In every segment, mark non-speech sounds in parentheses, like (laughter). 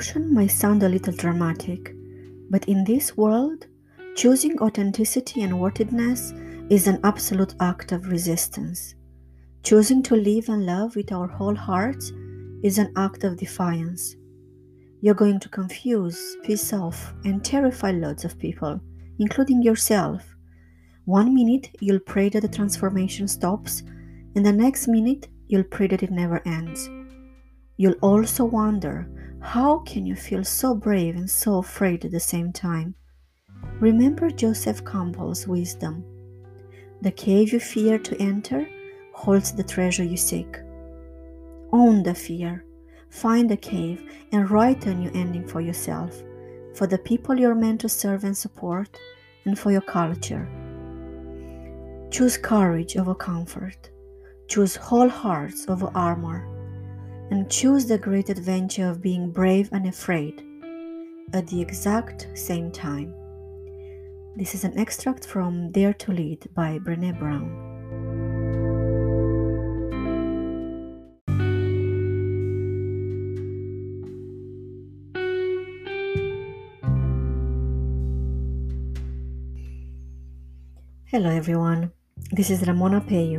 May sound a little dramatic, but in this world, choosing authenticity and worthiness is an absolute act of resistance. Choosing to live and love with our whole hearts is an act of defiance. You're going to confuse, piss off, and terrify lots of people, including yourself. One minute you'll pray that the transformation stops, and the next minute you'll pray that it never ends. You'll also wonder how can you feel so brave and so afraid at the same time? Remember Joseph Campbell's wisdom. The cave you fear to enter holds the treasure you seek. Own the fear, find the cave, and write a new ending for yourself, for the people you're meant to serve and support, and for your culture. Choose courage over comfort. Choose whole hearts over armor and choose the great adventure of being brave and afraid at the exact same time. This is an extract from Dare to Lead by Brene Brown. Hello everyone, this is Ramona Peyu.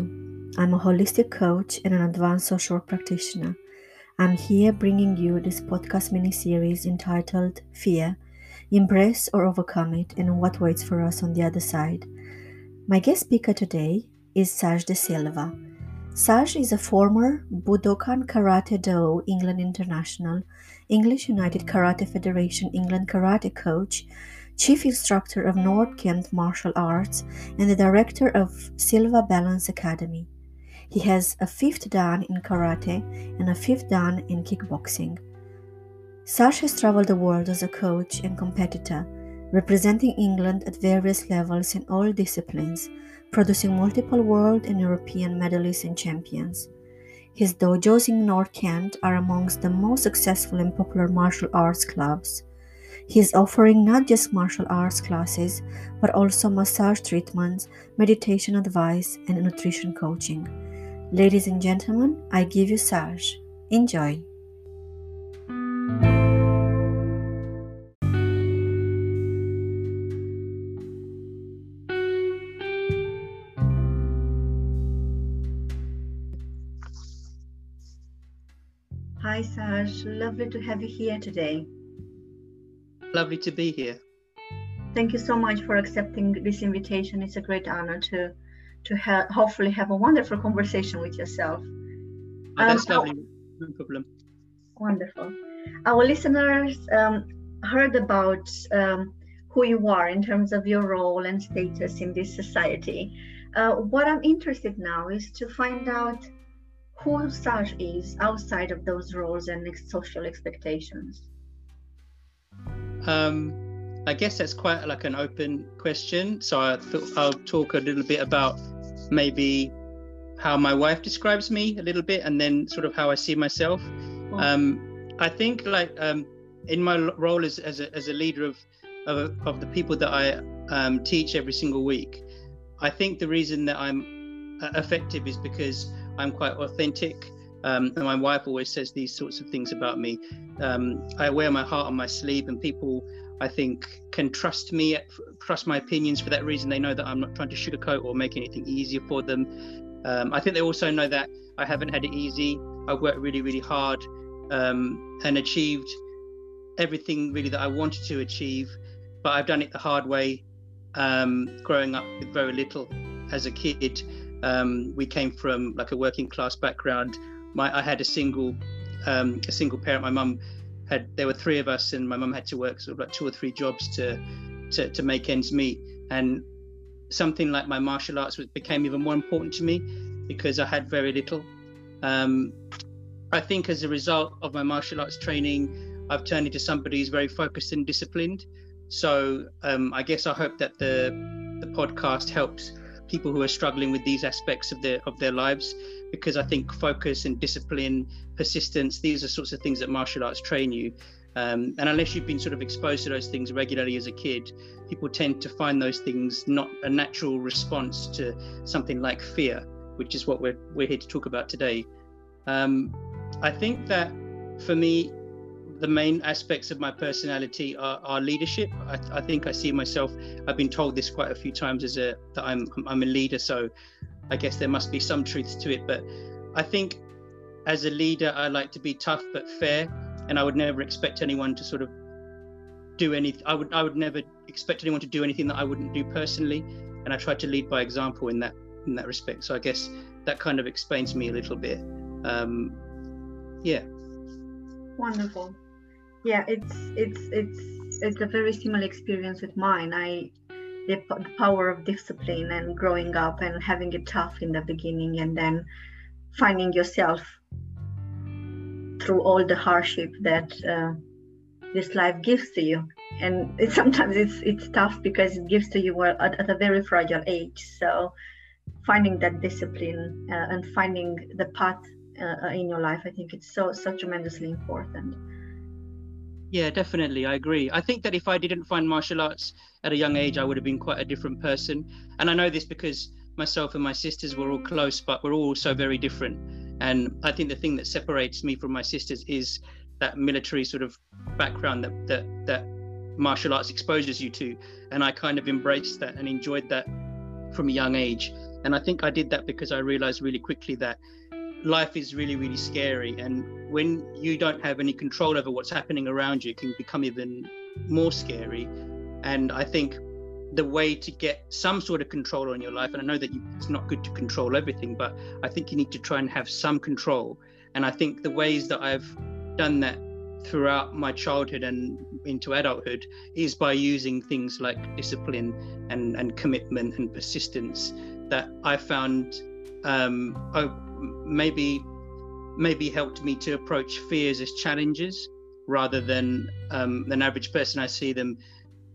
I'm a holistic coach and an advanced social practitioner. I'm here bringing you this podcast mini series entitled Fear Embrace or Overcome It and What Waits for Us on the Other Side. My guest speaker today is Saj De Silva. Saj is a former Budokan Karate Do England International, English United Karate Federation England karate coach, chief instructor of North Kent Martial Arts, and the director of Silva Balance Academy. He has a fifth dan in karate and a fifth dan in kickboxing. Saj has traveled the world as a coach and competitor, representing England at various levels in all disciplines, producing multiple world and European medalists and champions. His dojos in North Kent are amongst the most successful and popular martial arts clubs. He is offering not just martial arts classes, but also massage treatments, meditation advice, and nutrition coaching. Ladies and gentlemen, I give you Saj. Enjoy. Hi, Saj. Lovely to have you here today. Lovely to be here. Thank you so much for accepting this invitation. It's a great honor to to ha- hopefully have a wonderful conversation with yourself. Oh, that's um, lovely. No problem. Wonderful. Our listeners um, heard about um, who you are in terms of your role and status in this society. Uh, what I'm interested now is to find out who Saj is outside of those roles and social expectations. Um, I guess that's quite like an open question. So I I'll talk a little bit about maybe how my wife describes me a little bit, and then sort of how I see myself. Oh. Um, I think like um, in my role as as a, as a leader of, of of the people that I um, teach every single week, I think the reason that I'm uh, effective is because I'm quite authentic. Um, and my wife always says these sorts of things about me. Um, I wear my heart on my sleeve, and people I think can trust me, trust my opinions for that reason. They know that I'm not trying to sugarcoat or make anything easier for them. Um, I think they also know that I haven't had it easy. I worked really, really hard um, and achieved everything really that I wanted to achieve, but I've done it the hard way. Um, growing up with very little as a kid, um, we came from like a working class background. My I had a single um, a single parent. My mum had there were three of us, and my mum had to work sort of like two or three jobs to to, to make ends meet. And something like my martial arts became even more important to me because I had very little. Um, I think as a result of my martial arts training, I've turned into somebody who's very focused and disciplined. So um, I guess I hope that the the podcast helps people who are struggling with these aspects of their of their lives because I think focus and discipline, persistence, these are sorts of things that martial arts train you. Um, and unless you've been sort of exposed to those things regularly as a kid, people tend to find those things not a natural response to something like fear, which is what we're, we're here to talk about today. Um, I think that for me, the main aspects of my personality are, are leadership. I, I, think I see myself. I've been told this quite a few times as a that I'm I'm a leader. So I guess there must be some truth to it. But I think as a leader, I like to be tough but fair, and I would never expect anyone to sort of do anything. I would I would never expect anyone to do anything that I wouldn't do personally, and I try to lead by example in that in that respect. So I guess that kind of explains me a little bit. Um, yeah. Wonderful. Yeah, it's it's it's it's a very similar experience with mine. I the, the power of discipline and growing up and having it tough in the beginning and then finding yourself through all the hardship that uh, this life gives to you. And it, (laughs) sometimes it's it's tough because it gives to you at, at a very fragile age. So finding that discipline uh, and finding the path uh, in your life i think it's so so tremendously important. Yeah definitely i agree. I think that if i didn't find martial arts at a young age i would have been quite a different person. And i know this because myself and my sisters were all close but we're all so very different and i think the thing that separates me from my sisters is that military sort of background that that that martial arts exposes you to. And i kind of embraced that and enjoyed that from a young age. And i think i did that because i realized really quickly that life is really really scary. And when you don't have any control over what's happening around you it can become even more scary. And i think the way to get some sort of control on your life and i know that you, it's not good to control everything but i think you need to try and have some control and i think the ways that i've done that throughout my childhood and into adulthood is by using things like discipline and, and commitment and persistence that I found um, oh, maybe maybe helped me to approach fears as challenges rather than um, an average person. I see them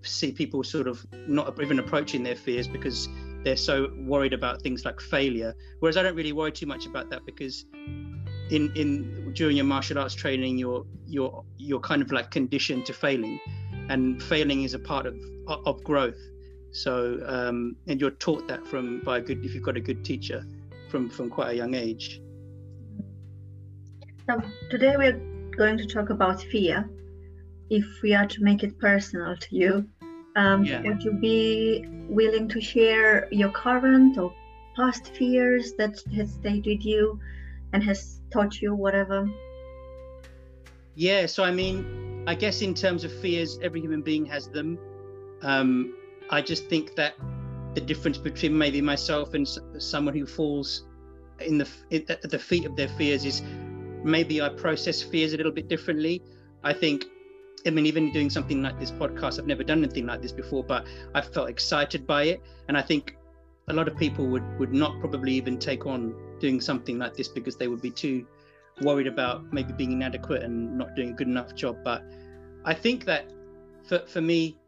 see people sort of not even approaching their fears because they're so worried about things like failure. Whereas I don't really worry too much about that because in in during your martial arts training you're you're you're kind of like conditioned to failing and failing is a part of of growth. So um, and you're taught that from by a good if you've got a good teacher from from quite a young age. So today we're going to talk about fear. If we are to make it personal to you um, yeah. would you be willing to share your current or past fears that has stayed with you and has taught you whatever? Yeah, so I mean, I guess in terms of fears, every human being has them. Um, I just think that the difference between maybe myself and someone who falls in the at the feet of their fears is maybe I process fears a little bit differently. I think, I mean, even doing something like this podcast, I've never done anything like this before, but I felt excited by it, and I think a lot of people would would not probably even take on doing something like this because they would be too worried about maybe being inadequate and not doing a good enough job. But I think that for, for me,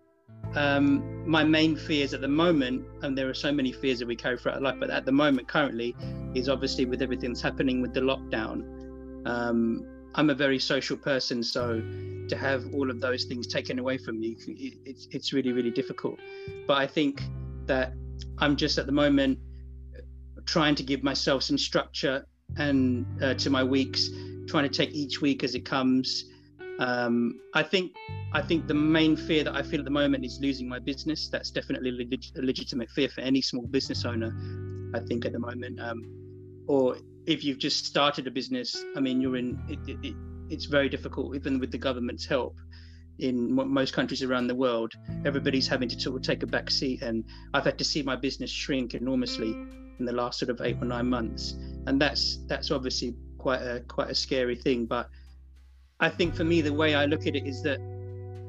um, my main fears at the moment, and there are so many fears that we carry throughout life, but at the moment, currently, is obviously with everything that's happening with the lockdown. Um, I'm a very social person, so to have all of those things taken away from me, it's it's really really difficult. But I think that I'm just at the moment trying to give myself some structure and uh, to my weeks, trying to take each week as it comes. Um, I think I think the main fear that I feel at the moment is losing my business. That's definitely a, leg- a legitimate fear for any small business owner. I think at the moment, um, or if you've just started a business, I mean, you're in. It, it, it, it's very difficult, even with the government's help. In most countries around the world, everybody's having to sort of take a back seat, and I've had to see my business shrink enormously in the last sort of eight or nine months, and that's that's obviously quite a quite a scary thing. But I think for me, the way I look at it is that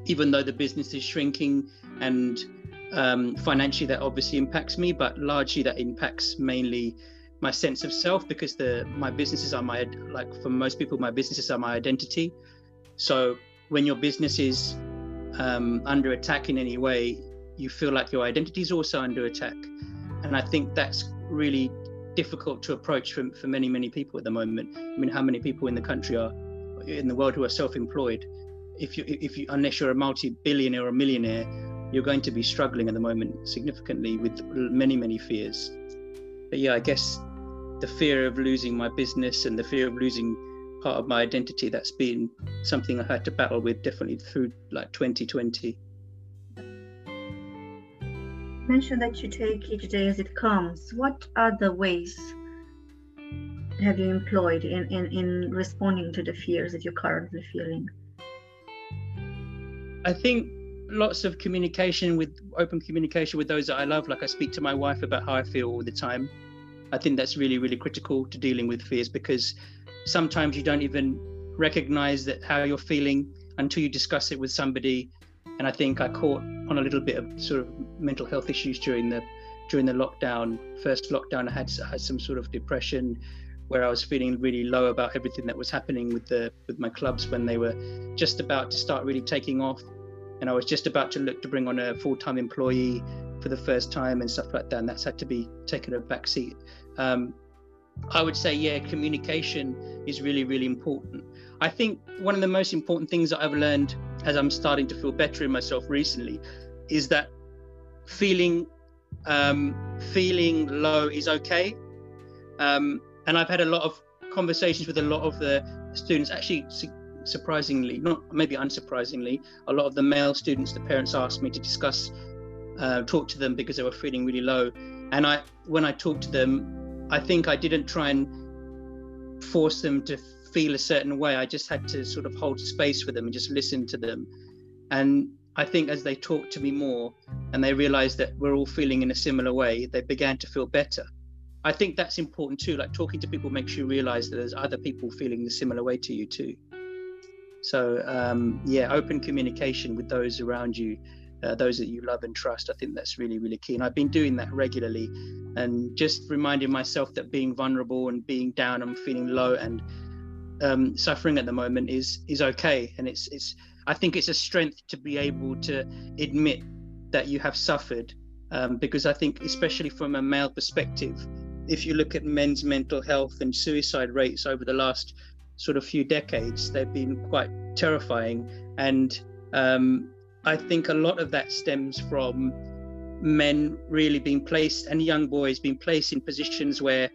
even though the business is shrinking and um, financially that obviously impacts me, but largely that impacts mainly my sense of self because the my businesses are my like for most people my businesses are my identity. So when your business is um, under attack in any way, you feel like your identity is also under attack, and I think that's really difficult to approach for, for many many people at the moment. I mean how many people in the country are in the world who are self-employed? If you if you unless you're a multi-billionaire or a millionaire you're going to be struggling at the moment significantly with many many fears. But yeah i guess the fear of losing my business and the fear of losing part of my identity. That's been something I had to battle with definitely through like 2020. Mention that you take each day as it comes. What other ways have you employed in, in, in responding to the fears that you're currently feeling? I think lots of communication with open communication with those that I love. Like I speak to my wife about how I feel all the time. I think that's really, really critical to dealing with fears because sometimes you don't even recognize that how you're feeling until you discuss it with somebody. And I think I caught on a little bit of sort of mental health issues during the during the lockdown. First lockdown, I had I had some sort of depression where I was feeling really low about everything that was happening with the with my clubs when they were just about to start really taking off and I was just about to look to bring on a full-time employee for the first time and stuff like that. And that's had to be taken a back seat. Um, I would say, yeah, communication is really, really important. I think one of the most important things that I've learned as I'm starting to feel better in myself recently is that feeling um, feeling low is okay. Um, and I've had a lot of conversations with a lot of the students, actually surprisingly, not maybe unsurprisingly, a lot of the male students, the parents asked me to discuss, uh, talk to them because they were feeling really low. And I, when I talked to them, I think I didn't try and force them to feel a certain way. I just had to sort of hold space for them and just listen to them. And I think as they talked to me more and they realized that we're all feeling in a similar way, they began to feel better. I think that's important too. Like talking to people makes you realize that there's other people feeling the similar way to you too. So um, yeah, open communication with those around you, uh, those that you love and trust. I think that's really really key, and I've been doing that regularly, and just reminding myself that being vulnerable and being down and feeling low and um, suffering at the moment is is okay, and it's it's. I think it's a strength to be able to admit that you have suffered, um, because I think especially from a male perspective, if you look at men's mental health and suicide rates over the last sort of few decades, they've been quite terrifying. And um, I think a lot of that stems from men really being placed and young boys being placed in positions where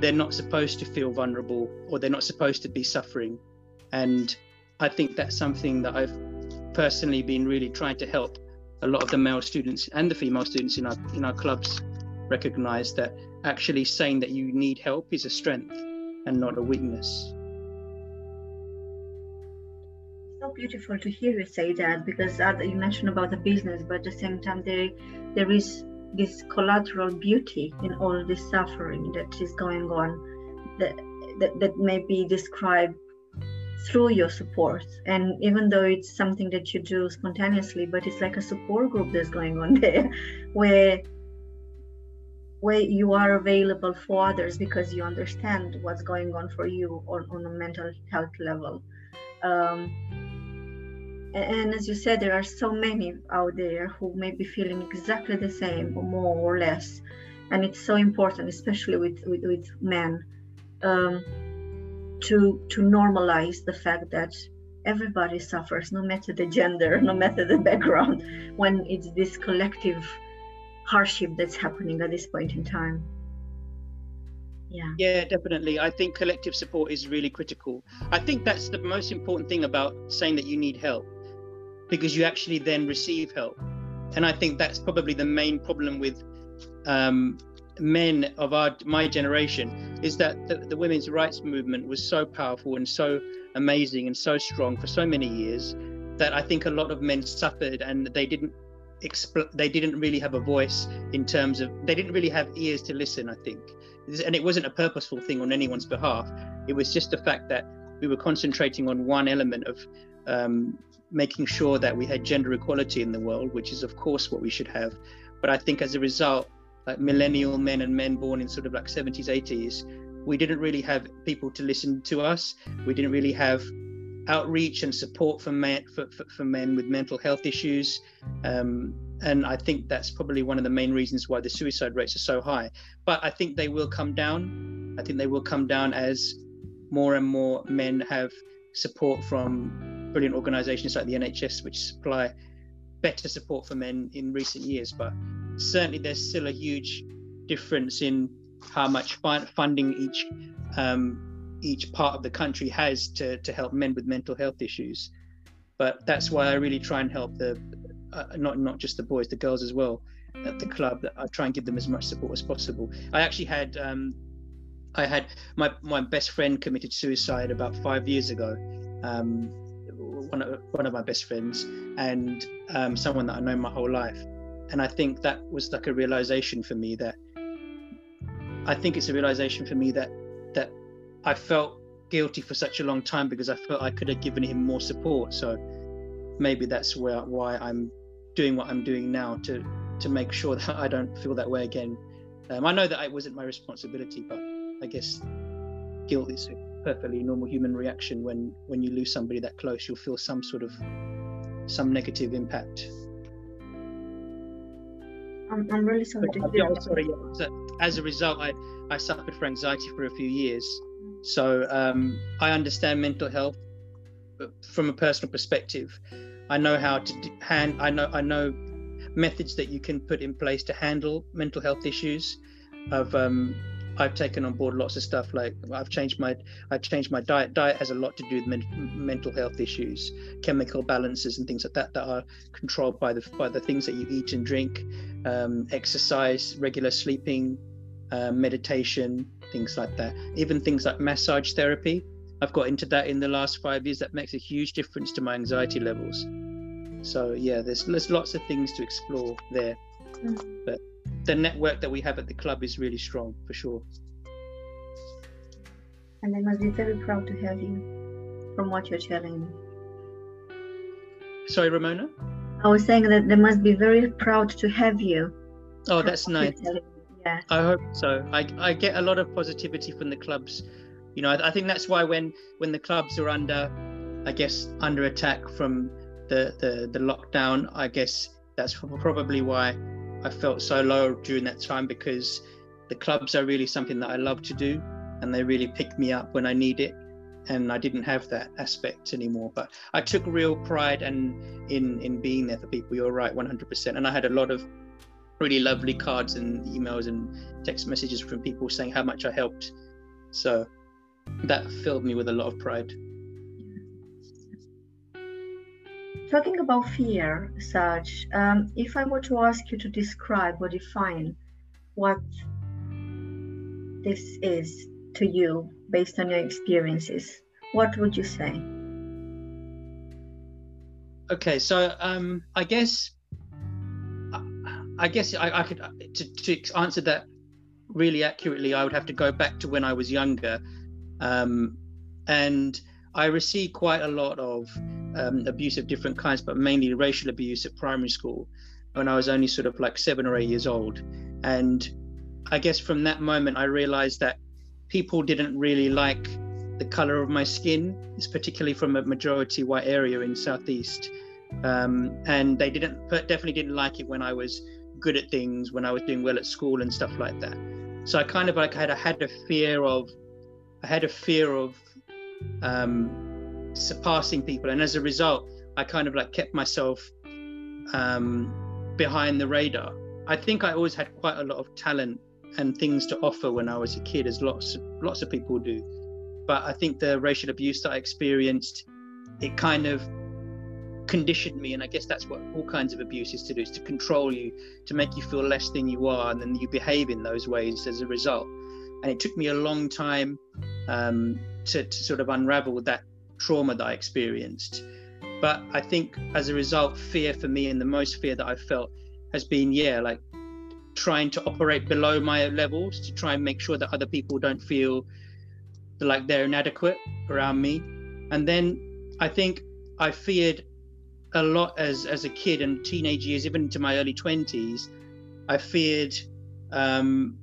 they're not supposed to feel vulnerable or they're not supposed to be suffering. And I think that's something that I've personally been really trying to help a lot of the male students and the female students in our in our clubs recognize that actually saying that you need help is a strength and not a weakness. Beautiful to hear you say that because you mentioned about the business, but at the same time there there is this collateral beauty in all this suffering that is going on that that, that may be described through your support. And even though it's something that you do spontaneously but it's like a support group that's going on (laughs) there where where you are available for others because you understand what's going on for you on, on a mental health level. Um, and as you said there are so many out there who may be feeling exactly the same or more or less. And it's so important especially with with, with men um, to to normalize the fact that everybody suffers no matter the gender (laughs) no matter the background when it's this collective hardship that's happening at this point in time. Yeah. Yeah definitely. I think collective support is really critical. I think that's the most important thing about saying that you need help because you actually then receive help. And I think that's probably the main problem with um, men of our my generation is that the, the, women's rights movement was so powerful and so amazing and so strong for so many years that I think a lot of men suffered and they didn't expl- they didn't really have a voice in terms of they didn't really have ears to listen I think and it wasn't a purposeful thing on anyone's behalf it was just the fact that we were concentrating on one element of um, making sure that we had gender equality in the world, which is of course what we should have. But I think as a result, like millennial men and men born in sort of like 70s, 80s, we didn't really have people to listen to us. We didn't really have outreach and support for men for, for, for men with mental health issues. Um, and I think that's probably one of the main reasons why the suicide rates are so high. But I think they will come down. I think they will come down as more and more men have support from brilliant organisations like the NHS, which supply better support for men in recent years. But certainly, there's still a huge difference in how much funding each um, each part of the country has to to help men with mental health issues. But that's why I really try and help the uh, not not just the boys, the girls as well at the club. I try and give them as much support as possible. I actually had um, I had my my best friend committed suicide about five years ago. Um, one of one of my best friends and um, someone that I know my whole life, and I think that was like a realization for me that I think it's a realization for me that that I felt guilty for such a long time because I felt I could have given him more support. So maybe that's where why I'm doing what I'm doing now to to make sure (laughs) that I don't feel that way again. Um, I know that it wasn't my responsibility, but I guess guilt is perfectly normal human reaction when when you lose somebody that close. You'll feel some sort of some negative impact. I'm, I'm really sorry to hear. Yeah, sorry, yeah. as a result, I I suffered from anxiety for a few years. So um, I understand mental health from a personal perspective. I know how to hand. I know I know methods that you can put in place to handle mental health issues. I've um, I've taken on board lots of stuff like I've changed my I've changed my diet. Diet has a lot to do with men, mental health issues, chemical balances and things like that that are controlled by the by the things that you eat and drink, um, exercise, regular sleeping, uh, meditation, things like that. Even things like massage therapy. I've got into that in the last five years. That makes a huge difference to my anxiety levels. So yeah, there's there's lots of things to explore there, mm. but the network that we have at the club is really strong for sure. And they must be very proud to have you, from what you're telling me. Sorry, Ramona. I was saying that they must be very proud to have you. Oh, that's nice. Yeah. I hope so. I I get a lot of positivity from the clubs. You know, I, I think that's why when when the clubs are under, I guess, under attack from the, the, the lockdown, I guess that's probably why I felt so low during that time because the clubs are really something that I love to do and they really pick me up when I need it. And I didn't have that aspect anymore. But I took real pride and in in being there for people. You're right, 100%. And I had a lot of really lovely cards and emails and text messages from people saying how much I helped. So that filled me with a lot of pride. Talking about fear, Saj, um, if I were to ask you to describe or define what this is to you based on your experiences, what would you say? Okay, so um, I guess I guess I, I could to, to answer that really accurately. I would have to go back to when I was younger, um, and I received quite a lot of um, abuse of different kinds, but mainly racial abuse at primary school when I was only sort of like seven or eight years old. And I guess from that moment, I realized that people didn't really like the color of my skin, it's particularly from a majority white area in Southeast. Um, and they didn't definitely didn't like it when I was good at things, when I was doing well at school and stuff like that. So I kind of like had a had a fear of I had a fear of um, surpassing people. And as a result i kind of like kept myself um, behind the radar. I think i always had quite a lot of talent and things to offer when i was a kid as lots lots of people do. But i think the racial abuse that i experienced it kind of conditioned me and i guess that's what all kinds of abuse is to do is to control you to make you feel less than you are and then you behave in those ways as a result. And it took me a long time um, to, to sort of unravel that trauma that I experienced. But I think as a result, fear for me and the most fear that I've felt has been, yeah, like trying to operate below my levels to try and make sure that other people don't feel like they're inadequate around me. And then I think I feared a lot as as a kid and teenage years, even into my early twenties. I feared um,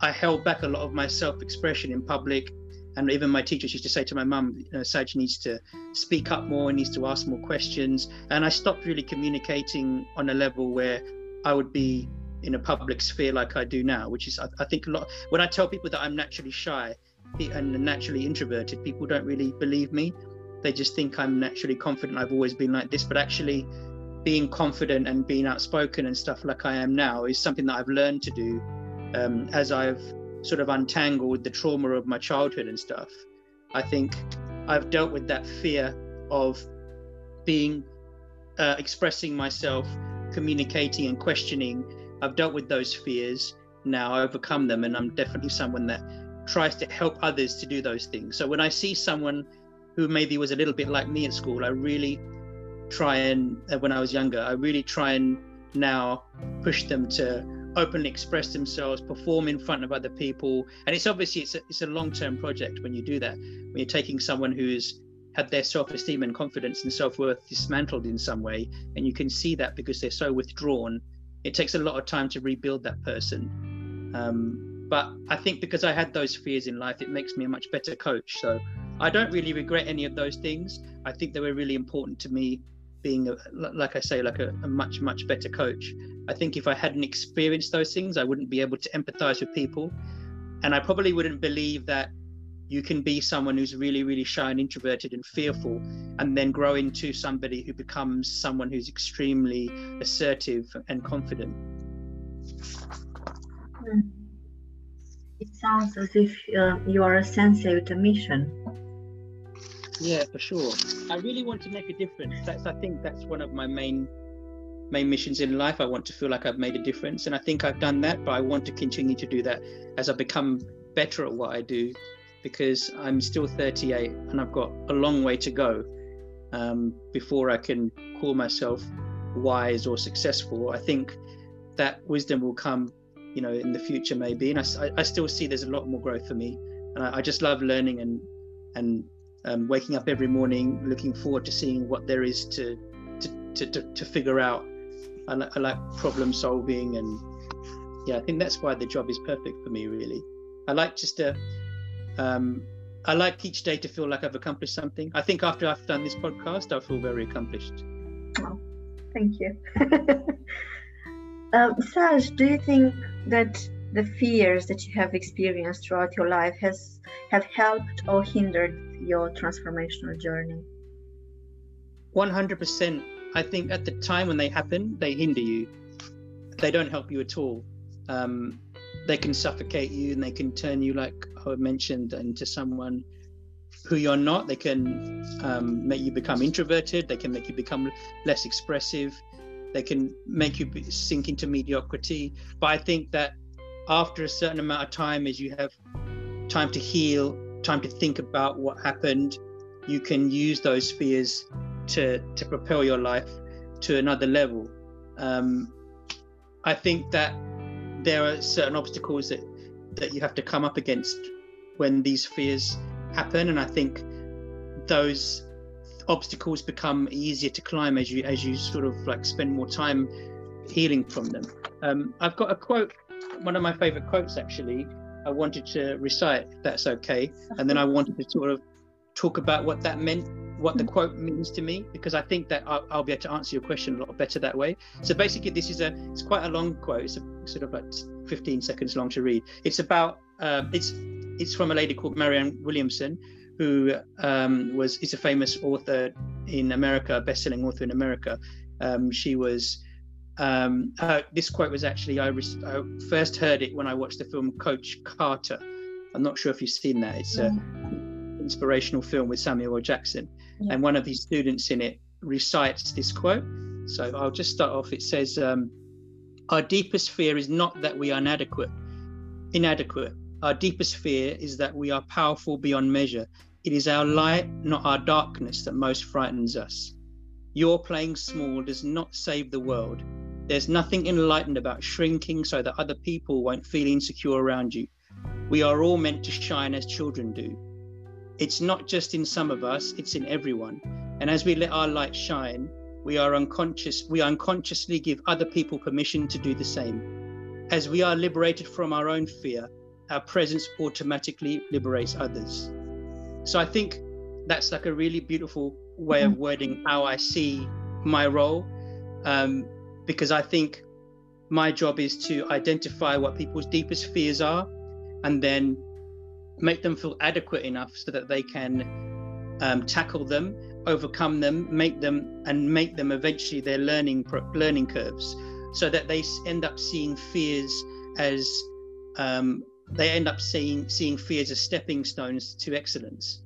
I held back a lot of my self-expression in public and even my teachers used to say to my mum, know, Saj needs to speak up more, needs to ask more questions. And I stopped really communicating on a level where I would be in a public sphere like I do now, which is, I, I think, a lot. When I tell people that I'm naturally shy and naturally introverted, people don't really believe me. They just think I'm naturally confident. I've always been like this, but actually, being confident and being outspoken and stuff like I am now is something that I've learned to do um, as I've sort of untangled the trauma of my childhood and stuff. I think I've dealt with that fear of being uh, expressing myself, communicating and questioning. I've dealt with those fears now, I overcome them, and I'm definitely someone that tries to help others to do those things. So when I see someone who maybe was a little bit like me at school, I really try and, uh, when I was younger, I really try and now push them to openly express themselves, perform in front of other people. And it's obviously it's a, it's a long-term project when you do that. When you're taking someone who's had their self-esteem and confidence and self-worth dismantled in some way, and you can see that because they're so withdrawn, it takes a lot of time to rebuild that person. Um, but I think because I had those fears in life, it makes me a much better coach. So I don't really regret any of those things. I think they were really important to me being, a, like I say, like a, a much, much better coach. I think if I hadn't experienced those things, I wouldn't be able to empathize with people. And I probably wouldn't believe that you can be someone who's really, really shy and introverted and fearful, and then grow into somebody who becomes someone who's extremely assertive and confident. Hmm. It sounds as if uh, you are a sensei with a mission. Yeah, for sure. I really want to make a difference. That's I think that's one of my main main missions in life. I want to feel like I've made a difference, and I think I've done that. But I want to continue to do that as I become better at what I do, because I'm still 38 and I've got a long way to go um, before I can call myself wise or successful. I think that wisdom will come, you know, in the future maybe, and I, I still see there's a lot more growth for me, and I, I just love learning and and um, waking up every morning, looking forward to seeing what there is to to, to, to, to figure out. I, I like problem solving, and yeah, I think that's why the job is perfect for me. Really, I like just to. Um, I like each day to feel like I've accomplished something. I think after I've done this podcast, I feel very accomplished. Oh, thank you. (laughs) um, Saj, do you think that the fears that you have experienced throughout your life has have helped or hindered your transformational journey? 100%. I think at the time when they happen, they hinder you. They don't help you at all. Um, they can suffocate you and they can turn you, like I mentioned, into someone who you're not. They can um, make you become introverted. They can make you become less expressive. They can make you sink into mediocrity. But I think that after a certain amount of time, as you have time to heal, time to think about what happened, you can use those fears to to propel your life to another level. Um, I think that there are certain obstacles that that you have to come up against when these fears happen, and I think those obstacles become easier to climb as you as you sort of like spend more time healing from them. Um, I've got a quote, one of my favorite quotes actually, I wanted to recite, if that's okay. And then I wanted to sort of talk about what that meant, what the mm. quote means to me, because I think that I'll, I'll, be able to answer your question a lot better that way. So basically, this is a it's quite a long quote. It's a, sort of like 15 seconds long to read. It's about um, it's it's from a lady called Marianne Williamson, who um, was is a famous author in America, best-selling author in America. Um, she was um, uh, this quote was actually I, re- I, first heard it when I watched the film Coach Carter. I'm not sure if you've seen that. It's an inspirational film with Samuel L. Jackson, yeah. and one of these students in it recites this quote. So I'll just start off. It says, um, "Our deepest fear is not that we are inadequate. Inadequate. Our deepest fear is that we are powerful beyond measure. It is our light, not our darkness, that most frightens us." Your playing small does not save the world. There's nothing enlightened about shrinking so that other people won't feel insecure around you. We are all meant to shine as children do. It's not just in some of us, it's in everyone. And as we let our light shine, we are unconscious, we unconsciously give other people permission to do the same. As we are liberated from our own fear, our presence automatically liberates others. So I think that's like a really beautiful way of mm-hmm. wording how I see my role. Um, because I think my job is to identify what people's deepest fears are and then make them feel adequate enough so that they can um, tackle them, overcome them, make them and make them eventually their learning learning curves, so that they end up seeing fears as um, they end up seeing seeing fears as stepping stones to excellence.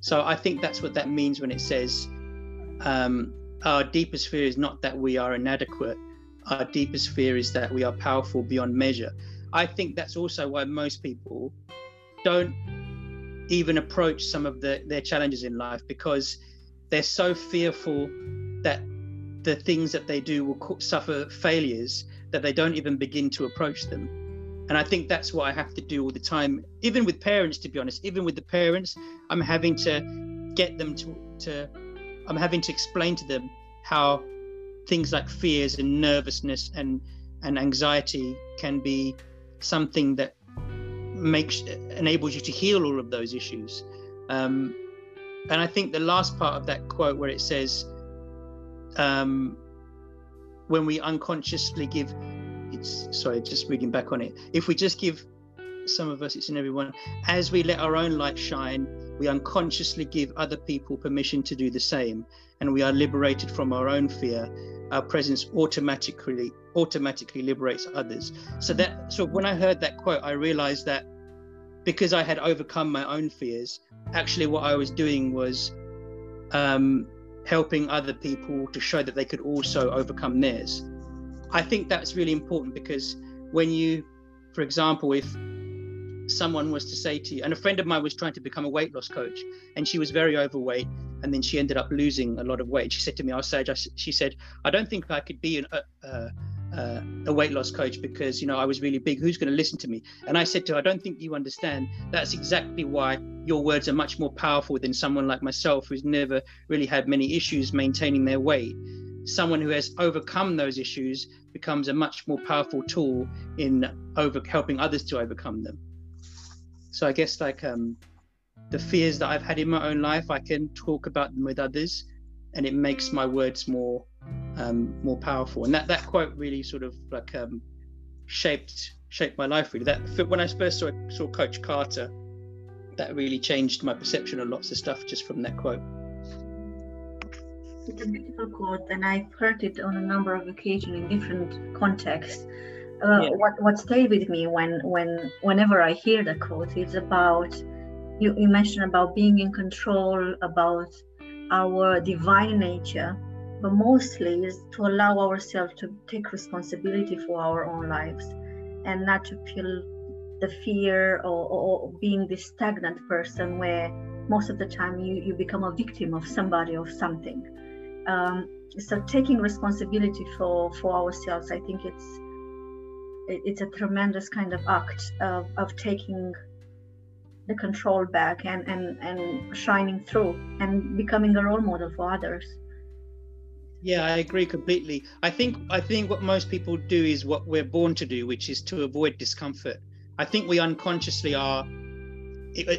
So I think that's what that means when it says um, our deepest fear is not that we are inadequate. Our deepest fear is that we are powerful beyond measure. I think that's also why most people don't even approach some of the, their challenges in life because they're so fearful that the things that they do will suffer failures that they don't even begin to approach them. And I think that's what I have to do all the time, even with parents, to be honest, even with the parents, I'm having to get them to, to I'm having to explain to them how things like fears and nervousness and, and anxiety can be something that makes enables you to heal all of those issues. Um, and I think the last part of that quote where it says, um, when we unconsciously give, it's sorry, just reading back on it. If we just give some of us, it's in everyone, as we let our own light shine, we unconsciously give other people permission to do the same, and we are liberated from our own fear. Our presence automatically automatically liberates others. So that so when I heard that quote, I realized that because I had overcome my own fears, actually what I was doing was um, helping other people to show that they could also overcome theirs. I think that's really important because when you, for example, if someone was to say to you, and a friend of mine was trying to become a weight loss coach, and she was very overweight, and then she ended up losing a lot of weight. She said to me, "I said, she said, I don't think I could be an, uh, uh, a weight loss coach because you know I was really big. Who's going to listen to me? And I said to her, I don't think you understand. That's exactly why your words are much more powerful than someone like myself who's never really had many issues maintaining their weight. Someone who has overcome those issues becomes a much more powerful tool in over helping others to overcome them. So I guess like um, the fears that I've had in my own life, I can talk about them with others, and it makes my words more um, more powerful. And that that quote really sort of like um, shaped shaped my life really. That when I first saw saw Coach Carter, that really changed my perception of lots of stuff just from that quote. It's a beautiful quote, and I've heard it on a number of occasions in different contexts. Uh, yeah. What what stayed with me when when whenever I hear the quote is about you, you mentioned about being in control, about our divine nature, but mostly is to allow ourselves to take responsibility for our own lives and not to feel the fear or, or, being this stagnant person where most of the time you, you become a victim of somebody or something um, so taking responsibility for for ourselves i think it's it's a tremendous kind of act of, of taking the control back and, and and shining through and becoming a role model for others yeah, I agree completely. I think I think what most people do is what we're born to do, which is to avoid discomfort. I think we unconsciously are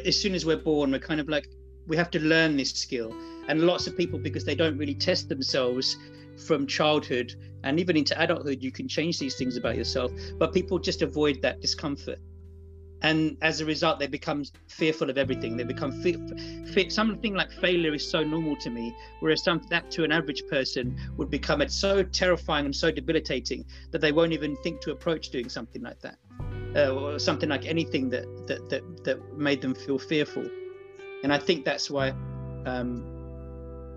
as soon as we're born, we're kind of like we have to learn this skill. And lots of people because they don't really test themselves from childhood and even into adulthood, you can change these things about yourself, but people just avoid that discomfort. And as a result they become fearful of everything. They become fe- fe- something like failure is so normal to me whereas that to an average person would become it's so terrifying and so debilitating that they won't even think to approach doing something like that uh, or something like anything that, that that that made them feel fearful. And i think that's why um,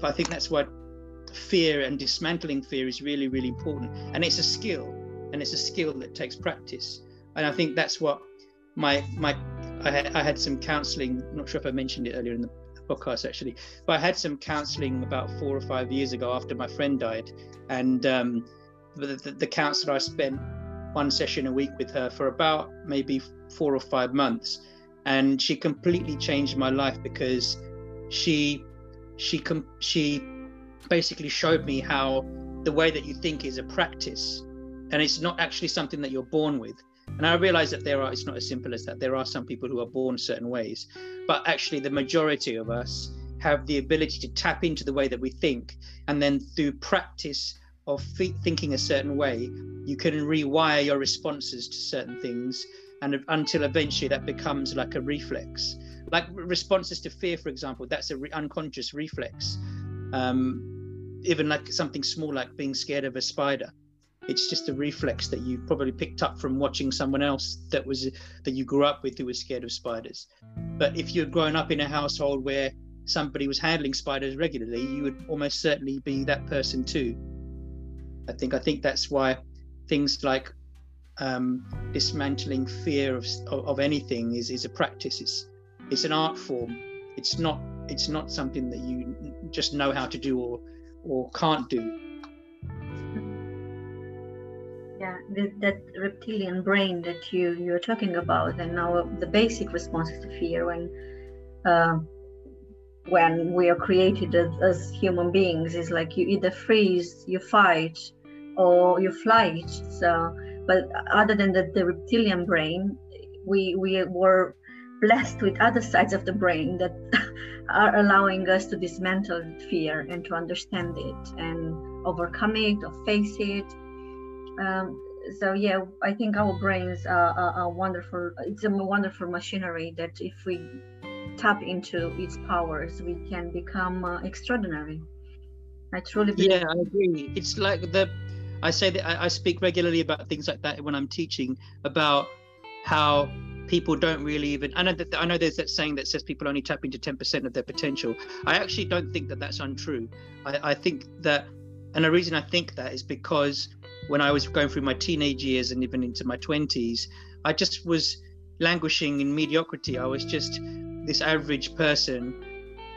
i think that's why fear and dismantling fear is really really important. And it's a skill and it's a skill that takes practice. And i think that's what my my I had, I had some counseling not sure if i mentioned it earlier in the podcast actually but i had some counseling about four or five years ago after my friend died. And um, the, the, the counselor i spent one session a week with her for about maybe four or five months. And she completely changed my life because she she com- she basically showed me how the way that you think is a practice and it's not actually something that you're born with and I realize that there are, it's not as simple as that. There are some people who are born certain ways, but actually, the majority of us have the ability to tap into the way that we think. And then through practice of thinking a certain way, you can rewire your responses to certain things. And until eventually that becomes like a reflex. Like responses to fear, for example, that's an re- unconscious reflex. Um, even like something small like being scared of a spider it's just a reflex that you probably picked up from watching someone else that was that you grew up with who was scared of spiders but if you're growing up in a household where somebody was handling spiders regularly, you would almost certainly be that person too. I think I think that's why things like um, dismantling fear of, of anything is is a practice. It's it's an art form. It's not it's not something that you just know how to do or or can't do. Yeah, that reptilian brain that you you're talking about, and now the basic responses to fear when uh, when we are created as, as human beings is like you either freeze, you fight, or you flight. So, but other than the, the reptilian brain, we we were blessed with other sides of the brain that (laughs) are allowing us to dismantle fear and to understand it and overcome it or face it. Um, so yeah, I think our brains are, wonderful. It's a wonderful machinery that if we tap into its powers, we can become uh, extraordinary. I truly believe. Yeah, I agree. It's like the I say that I, I speak regularly about things like that when I'm teaching about how people don't really even I know that I know there's that saying that says people only tap into 10% of their potential. I actually don't think that that's untrue. I, I think that and the reason I think that is because when I was going through my teenage years and even into my 20s, I just was languishing in mediocrity. I was just this average person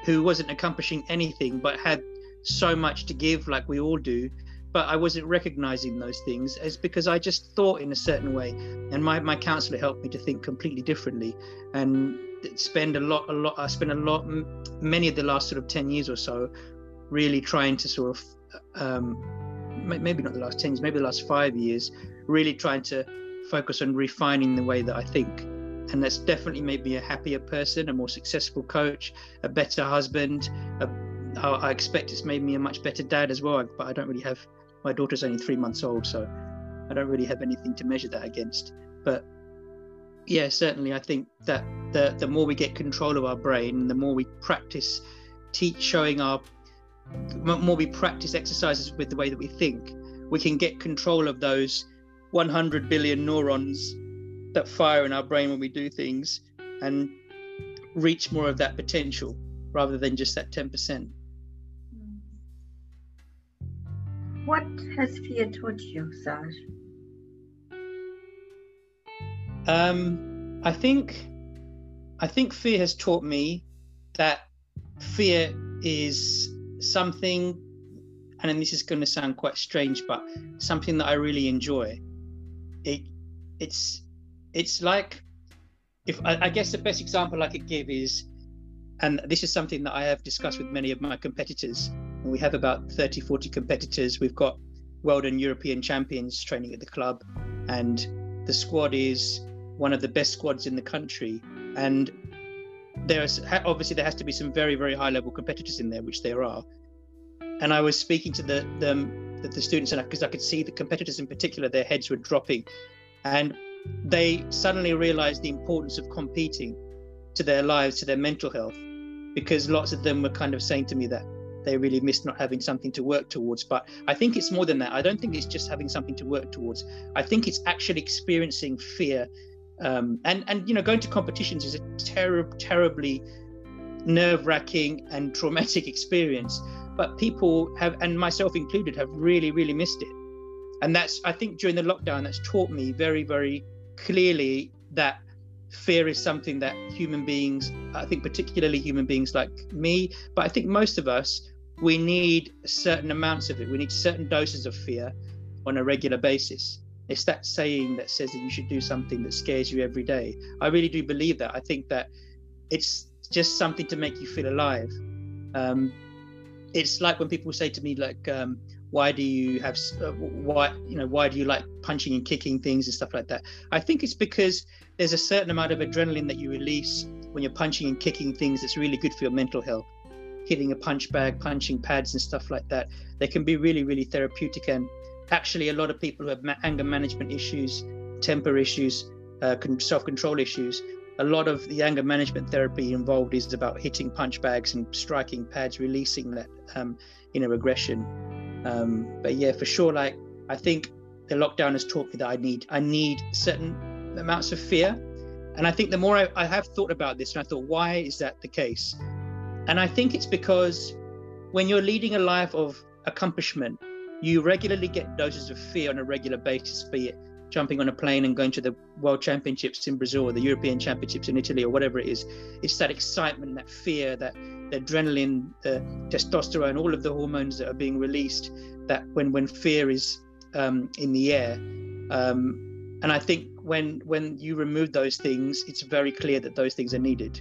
who wasn't accomplishing anything but had so much to give like we all do but I wasn't recognizing those things as because I just thought in a certain way. And my, my counselor helped me to think completely differently and spend a lot, a lot, I spent a lot, many of the last sort of 10 years or so really trying to sort of, um, maybe not the last 10 years, maybe the last five years, really trying to focus on refining the way that I think. And that's definitely made me a happier person, a more successful coach, a better husband. A, I expect it's made me a much better dad as well, but I don't really have my daughter's only three months old, so I don't really have anything to measure that against. But yeah, certainly, I think that the the more we get control of our brain, the more we practice, teach, showing our, more we practice exercises with the way that we think, we can get control of those 100 billion neurons that fire in our brain when we do things, and reach more of that potential rather than just that 10%. What has fear taught you, Saj? Um, I think, I think fear has taught me that fear is something, and this is going to sound quite strange, but something that I really enjoy. It, it's, it's like, if I, I guess the best example I could give is, and this is something that I have discussed with many of my competitors we have about 30, 40 competitors. We've got world and European champions training at the club, and the squad is one of the best squads in the country. And there's obviously there has to be some very, very high level competitors in there, which there are. And I was speaking to the the, um, the students, and because I could see the competitors in particular, their heads were dropping, and they suddenly realized the importance of competing to their lives, to their mental health, because lots of them were kind of saying to me that they really miss not having something to work towards. But I think it's more than that. I don't think it's just having something to work towards. I think it's actually experiencing fear. Um, and and you know, going to competitions is a terrible, terribly nerve-wracking and (laughs) traumatic experience. But people have, and myself included, have really, really missed it. And that's, I think, during the lockdown, that's taught me very, very clearly that fear is something that human beings, I think, particularly human beings like me, but I think most of us, we need certain amounts of it. We need certain doses of fear on a regular basis. It's that saying that says that you should do something that scares you every day. I really do believe that. I think that it's just something to make you feel alive. Um, it's like when people say to me, like, um, why do you have, uh, why, you know, why do you like punching and kicking things and stuff like that? I think it's because there's a certain amount of adrenaline that you release when you're punching and kicking things that's really good for your mental health hitting a punch bag, punching pads, and stuff like that. They can be really, really therapeutic. And actually, a lot of people who have anger management issues, temper issues, uh, self control issues, a lot of the anger management therapy involved is about hitting punch bags and striking pads, releasing that um, inner aggression. Um, but yeah, for sure, like I think the lockdown has taught me that I need I need certain amounts of fear. And I think the more I, I have thought about this, and I thought, why is that the case? And I think it's because when you're leading a life of accomplishment, you regularly get doses of fear on a regular basis, be it jumping on a plane and going to the World Championships in Brazil or the European Championships in Italy or whatever it is. It's that excitement, that fear, that the adrenaline, the testosterone, all of the hormones that are being released. That when when fear is um, in the air, um, and I think when when you remove those things, it's very clear that those things are needed.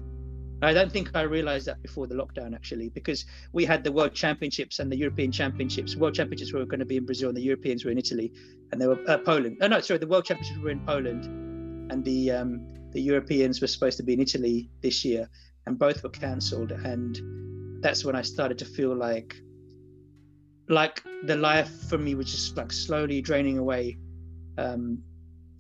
I don't think I realized that before the lockdown actually, because we had the World Championships and the European Championships. World Championships were going to be in Brazil, and the Europeans were in Italy, and they were uh, Poland. Oh no, sorry, the World Championships were in Poland, and the um, the Europeans were supposed to be in Italy this year, and both were cancelled. And that's when I started to feel like, like the life for me was just like slowly draining away. Um,